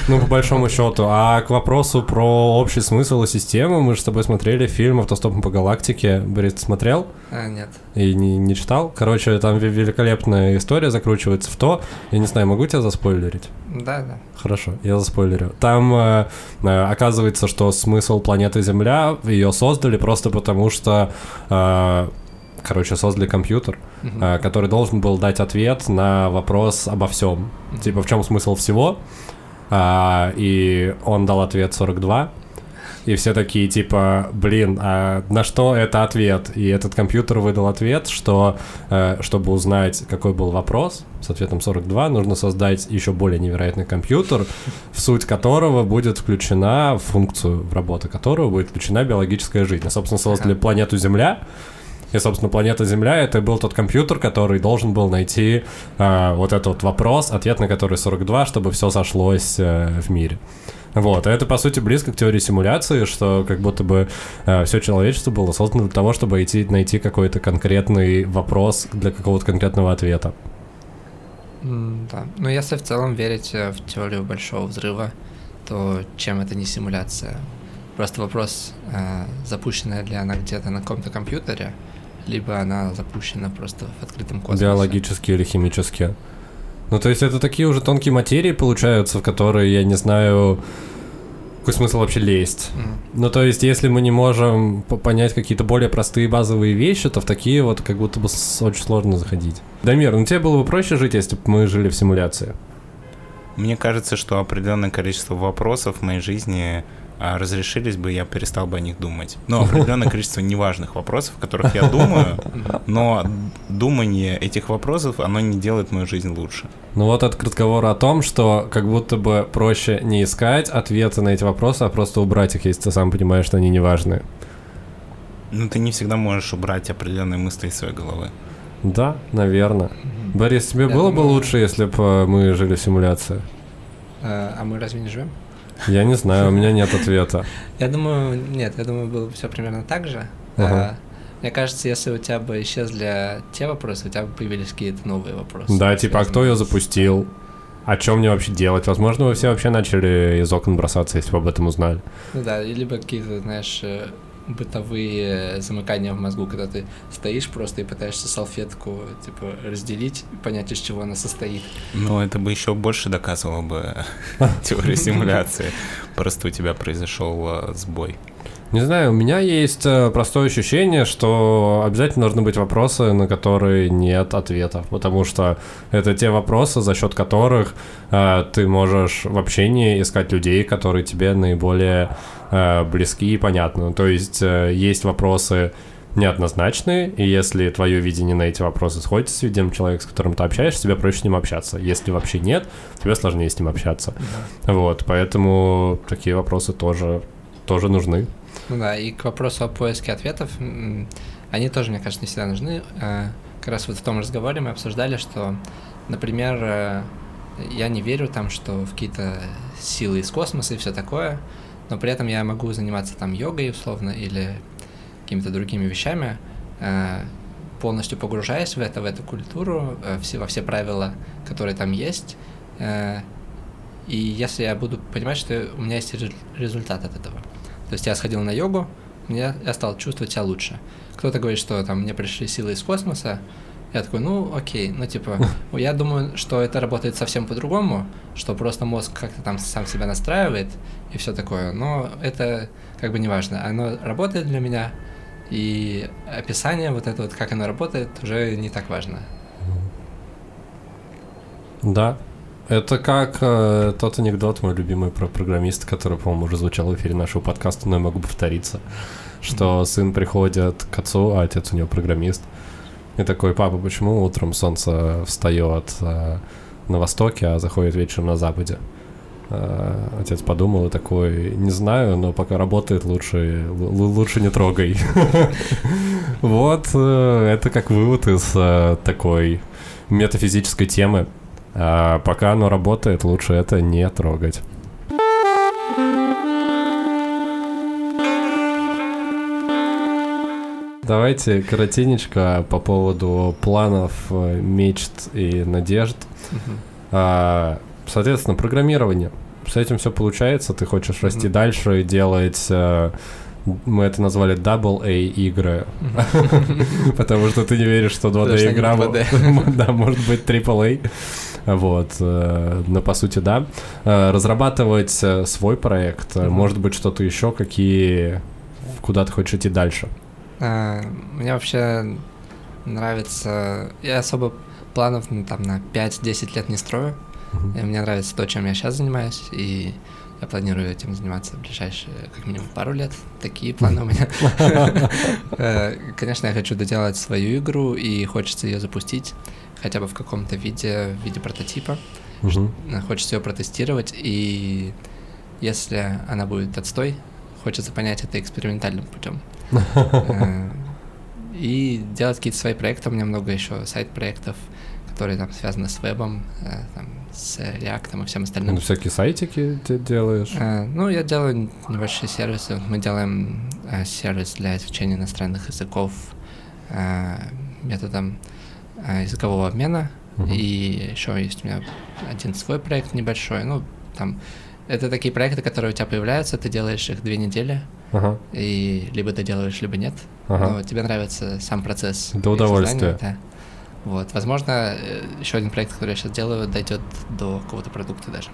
Ну, по большому счету. А к вопросу про общий смысл и систему, мы же с тобой смотрели фильм «Автостопом по галактике». Борис, ты смотрел? А, нет. И не, не читал? Короче, там ве- великолепная история закручивается в то, я не знаю, могу тебя заспойлерить? Да, да. Хорошо, я заспойлерю. Там э, э, оказывается, что смысл планеты Земля ее создали просто потому, что, э, короче, создали компьютер, э, который должен был дать ответ на вопрос обо всем. Мгм. Типа, в чем смысл всего? А, и он дал ответ 42. И все такие, типа, блин, а на что это ответ? И этот компьютер выдал ответ, что э, чтобы узнать, какой был вопрос, с ответом 42, нужно создать еще более невероятный компьютер, в суть которого будет включена, в функцию работу которого будет включена биологическая жизнь. И, собственно, создали планету Земля, и, собственно, планета Земля это был тот компьютер, который должен был найти э, вот этот вопрос, ответ на который 42, чтобы все сошлось э, в мире. Вот, а это, по сути, близко к теории симуляции, что как будто бы э, все человечество было создано для того, чтобы идти, найти какой-то конкретный вопрос для какого-то конкретного ответа. М, Да. Но если в целом верить э, в теорию большого взрыва, то чем это не симуляция? Просто вопрос, э, запущенная ли она где-то на каком-то компьютере, либо она запущена просто в открытом космосе. Биологически или химически. Ну, то есть это такие уже тонкие материи получаются, в которые, я не знаю, какой смысл вообще лезть. М. Ну, то есть, если мы не можем понять какие-то более простые базовые вещи, то в такие вот как будто бы очень сложно заходить. Дамир, ну тебе было бы проще жить, если бы мы жили в симуляции? Мне кажется, что определенное количество вопросов в моей жизни разрешились бы, я перестал бы о них думать. Но определенное количество неважных вопросов, о которых я думаю, но думание этих вопросов, оно не делает мою жизнь лучше. Ну вот этот разговор о том, что как будто бы проще не искать ответы на эти вопросы, а просто убрать их, если ты сам понимаешь, что они не важны. Но ты не всегда можешь убрать определенные мысли из своей головы. Да, наверное. Борис, тебе Я было бы думаю- лучше, если бы мы жили в симуляции? Э, А мы разве не живем? Я не знаю, у меня нет ответа. Я думаю, нет, я думаю, было бы все примерно так же. Ага. А, Мне кажется, если у тебя бы исчезли те вопросы, у тебя бы появились какие-то новые вопросы. Да, типа, а кто ее запустил? А что мне вообще делать? Возможно, вы все вообще начали из окон бросаться, если бы об этом узнали. Ну да, либо какие-то, знаешь, э, бытовые замыкания в мозгу, когда ты стоишь просто и пытаешься салфетку, типа, разделить и понять, из чего она состоит. Но это бы еще больше доказывало бы теорию симуляции. Просто у тебя произошел э, сбой. Не знаю, у меня есть э, простое ощущение, что обязательно должны быть вопросы, на которые нет ответов, потому что это те вопросы, за счет которых э, ты можешь в общении искать людей, которые тебе наиболее э, близки и понятны. Ну, То есть э, есть вопросы неоднозначные, и если твое видение на эти вопросы сходится с видением человека, с которым ты общаешься, тебе проще с ним общаться. Если вообще нет, тебе сложнее с ним общаться. Вот, поэтому такие вопросы тоже, тоже нужны. Ну да, и к вопросу о поиске ответов, они тоже, мне кажется, не всегда нужны. Э, Как раз вот в том разговоре мы обсуждали, что, например, э, я не верю там, что в какие-то силы из космоса и все такое, но при этом я могу заниматься там йогой условно или какими-то другими вещами, э, полностью погружаясь в это, в эту культуру, э, во все правила, которые там есть. э, И если я буду понимать, что у меня есть ре- результат от этого. То есть я сходил на йогу, мне, я стал чувствовать себя лучше. Кто-то говорит, что там мне пришли силы из космоса, я такой, ну окей, ну типа, я думаю, что это работает совсем по-другому, что просто мозг как-то там сам себя настраивает и все такое, но это как бы не важно. Оно работает для меня, и описание вот это вот, как оно работает, уже не так важно. Да. Это как э, тот анекдот мой любимый про программиста, который, по-моему, уже звучал в эфире нашего подкаста, но я могу повториться, что сын приходит к отцу, а отец у него программист, и такой, папа, почему утром солнце встает э, на востоке, а заходит вечером на западе? Э, Отец подумал и такой, не знаю, но пока работает, лучше, лучше не трогай. Вот, э, это как вывод из такой метафизической темы. А пока оно работает, лучше это не трогать. Давайте коротенечко по поводу планов, э, мечт и надежд. А, Соответственно, программирование. С этим все получается. Ты хочешь расти Мгм. дальше и делать... э, Мы это назвали Double A игры, потому что ты не веришь, что 2D Потому что они игра 2D. да, может быть AAA. Вот, э, но по сути, да. Разрабатывать свой проект, может быть, что-то еще, какие... Куда ты хочешь идти дальше? А, Мне вообще нравится... Я особо планов ну, там на 5-10 лет не строю. Мгм. И мне нравится то, чем я сейчас занимаюсь, и я планирую этим заниматься в ближайшие, как минимум, пару лет. Такие планы у меня. Э, Конечно, я хочу доделать свою игру, и хочется ее запустить хотя бы в каком-то виде, в виде прототипа. Э, Хочется ее протестировать, и если она будет отстой, хочется понять это экспериментальным путем. Э, И делать какие-то свои проекты. У меня много еще сайт-проектов, которые там связаны с вебом, э, там, с React и всем Ну, остальным. всякие сайтики ты делаешь. Э, Ну, я делаю небольшие сервисы. Мы делаем сервис для изучения иностранных языков методом языкового обмена. Мгм. И еще есть у меня один свой проект небольшой. Ну, там это такие проекты, которые у тебя появляются, ты делаешь их две недели, Ага. и либо ты делаешь, либо нет. Ага. Но тебе нравится сам процесс. До удовольствия. создания, Да. Вот, возможно, еще один проект, который я сейчас делаю, дойдет до какого-то продукта даже.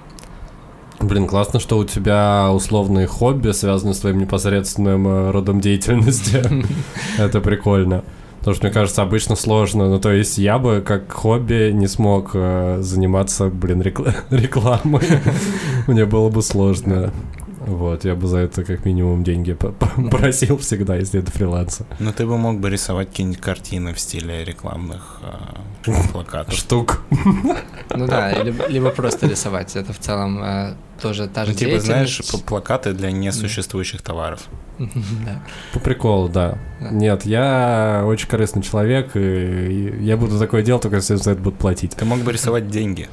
Блин, классно, что у тебя условные хобби связаны с твоим непосредственным э, родом деятельности. Это прикольно. Потому что, мне кажется, обычно сложно. Ну, то есть я бы как хобби не смог э, заниматься, блин, рекла- рекламой. Мне было бы сложно. Вот, я бы за это как минимум деньги просил всегда, если это фриланса. Ну, ты бы мог бы рисовать какие-нибудь картины в стиле рекламных э, плакатов. Штук. Ну да, либо, либо просто рисовать. Это в целом э, тоже та же Ну, типа, знаешь, плакаты для несуществующих товаров. Да. По приколу, да. Да. Нет, я очень корыстный человек, и я буду такое делать, только если за это будут платить. Ты мог бы рисовать деньги.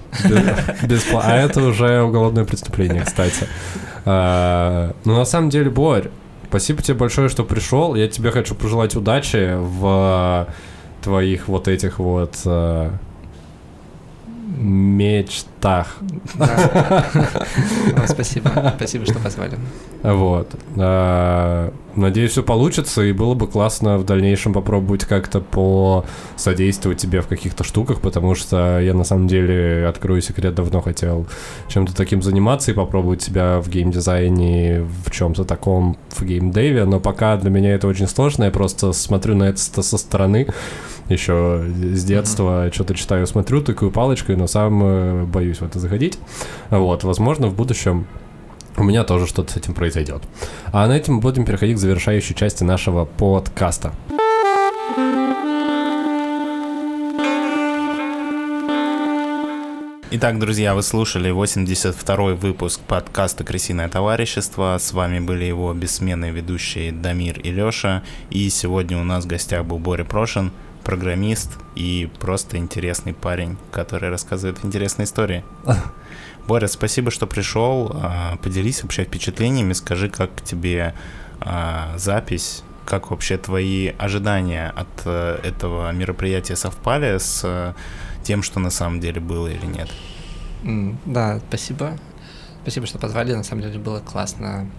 Беспла- А это уже уголовное преступление, кстати. А, Ну, на самом деле, Борь, спасибо тебе большое, что пришел. Я тебе хочу пожелать удачи в твоих вот этих вот а, мечтах. Да. О, Спасибо. Спасибо, что позвали. Вот. А, Надеюсь, все получится, и было бы классно в дальнейшем попробовать как-то по содействовать тебе в каких-то штуках, потому что я на самом деле, открою секрет, давно хотел чем-то таким заниматься и попробовать себя в геймдизайне, в чем-то таком, в геймдеве, но пока для меня это очень сложно, я просто смотрю на это со со стороны, еще с детства что-то читаю, смотрю, тыкаю палочкой, но сам э, боюсь в это заходить. Вот, возможно, в будущем у меня тоже что-то с этим произойдет. А на этом мы будем переходить к завершающей части нашего подкаста. Итак, друзья, вы слушали 82-й выпуск подкаста «Крысиное товарищество». С вами были его бессменные ведущие Дамир и Лёша. И сегодня у нас в гостях был Боря Прошин, программист и просто интересный парень, который рассказывает интересные истории. Боря, спасибо, что пришел. А, Поделись вообще впечатлениями, скажи, как тебе а, запись, как вообще твои ожидания от э, этого мероприятия совпали с э, тем, что на самом деле было или нет? Да, спасибо. Спасибо, что позвали. На самом деле было классно.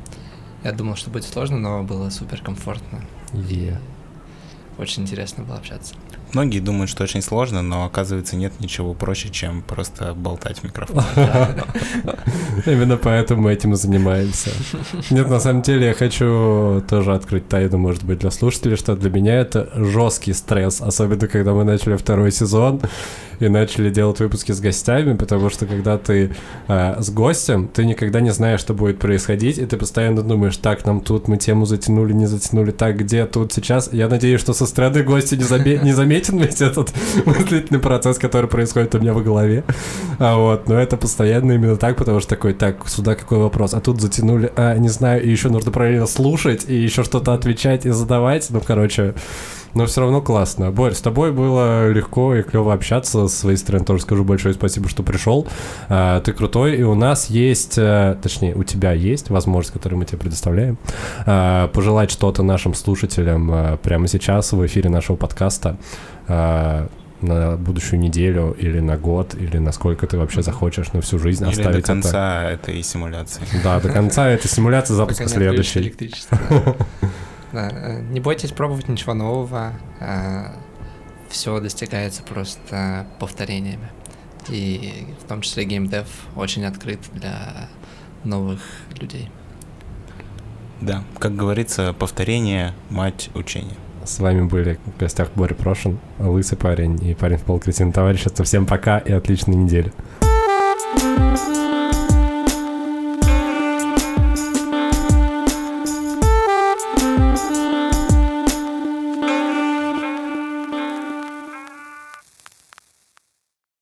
Я думал, что будет сложно, но было супер комфортно. Очень интересно было общаться. Многие думают, что очень сложно, но оказывается нет ничего проще, чем просто болтать в микрофон. Именно поэтому мы этим и занимаемся. Нет, на самом деле я хочу тоже открыть тайну, может быть, для слушателей, что для меня это жесткий стресс, особенно когда мы начали второй сезон и начали делать выпуски с гостями, потому что когда ты э, с гостем, ты никогда не знаешь, что будет происходить, и ты постоянно думаешь, так, нам тут мы тему затянули, не затянули, так, где тут сейчас. Я надеюсь, что со стороны гостя не, заме- не заметен весь этот мыслительный процесс, который происходит у меня в голове. А вот, но это постоянно именно так, потому что такой, так, сюда какой вопрос, а тут затянули, а, не знаю, и еще нужно параллельно слушать, и еще что-то отвечать и задавать, ну, короче, но все равно классно. Борь, с тобой было легко и клево общаться. С своей стороны тоже скажу большое спасибо, что пришел. А, Ты крутой, и у нас есть, э, точнее, у тебя есть возможность, которую мы тебе предоставляем, а, пожелать что-то нашим слушателям э, прямо сейчас в эфире нашего подкаста а, на будущую неделю или на год, или насколько ты вообще захочешь на всю жизнь Или оставить до это. конца этой симуляции. Да, до конца этой симуляции запуска Пока Да, э, Не бойтесь пробовать ничего нового. Все достигается просто повторениями. И в том числе геймдев очень открыт для новых людей. Да, как говорится, повторение – мать учения. С вами были в гостях Боря Прошин, лысый парень и парень в полкретин товарищества. Всем пока и отличной недели.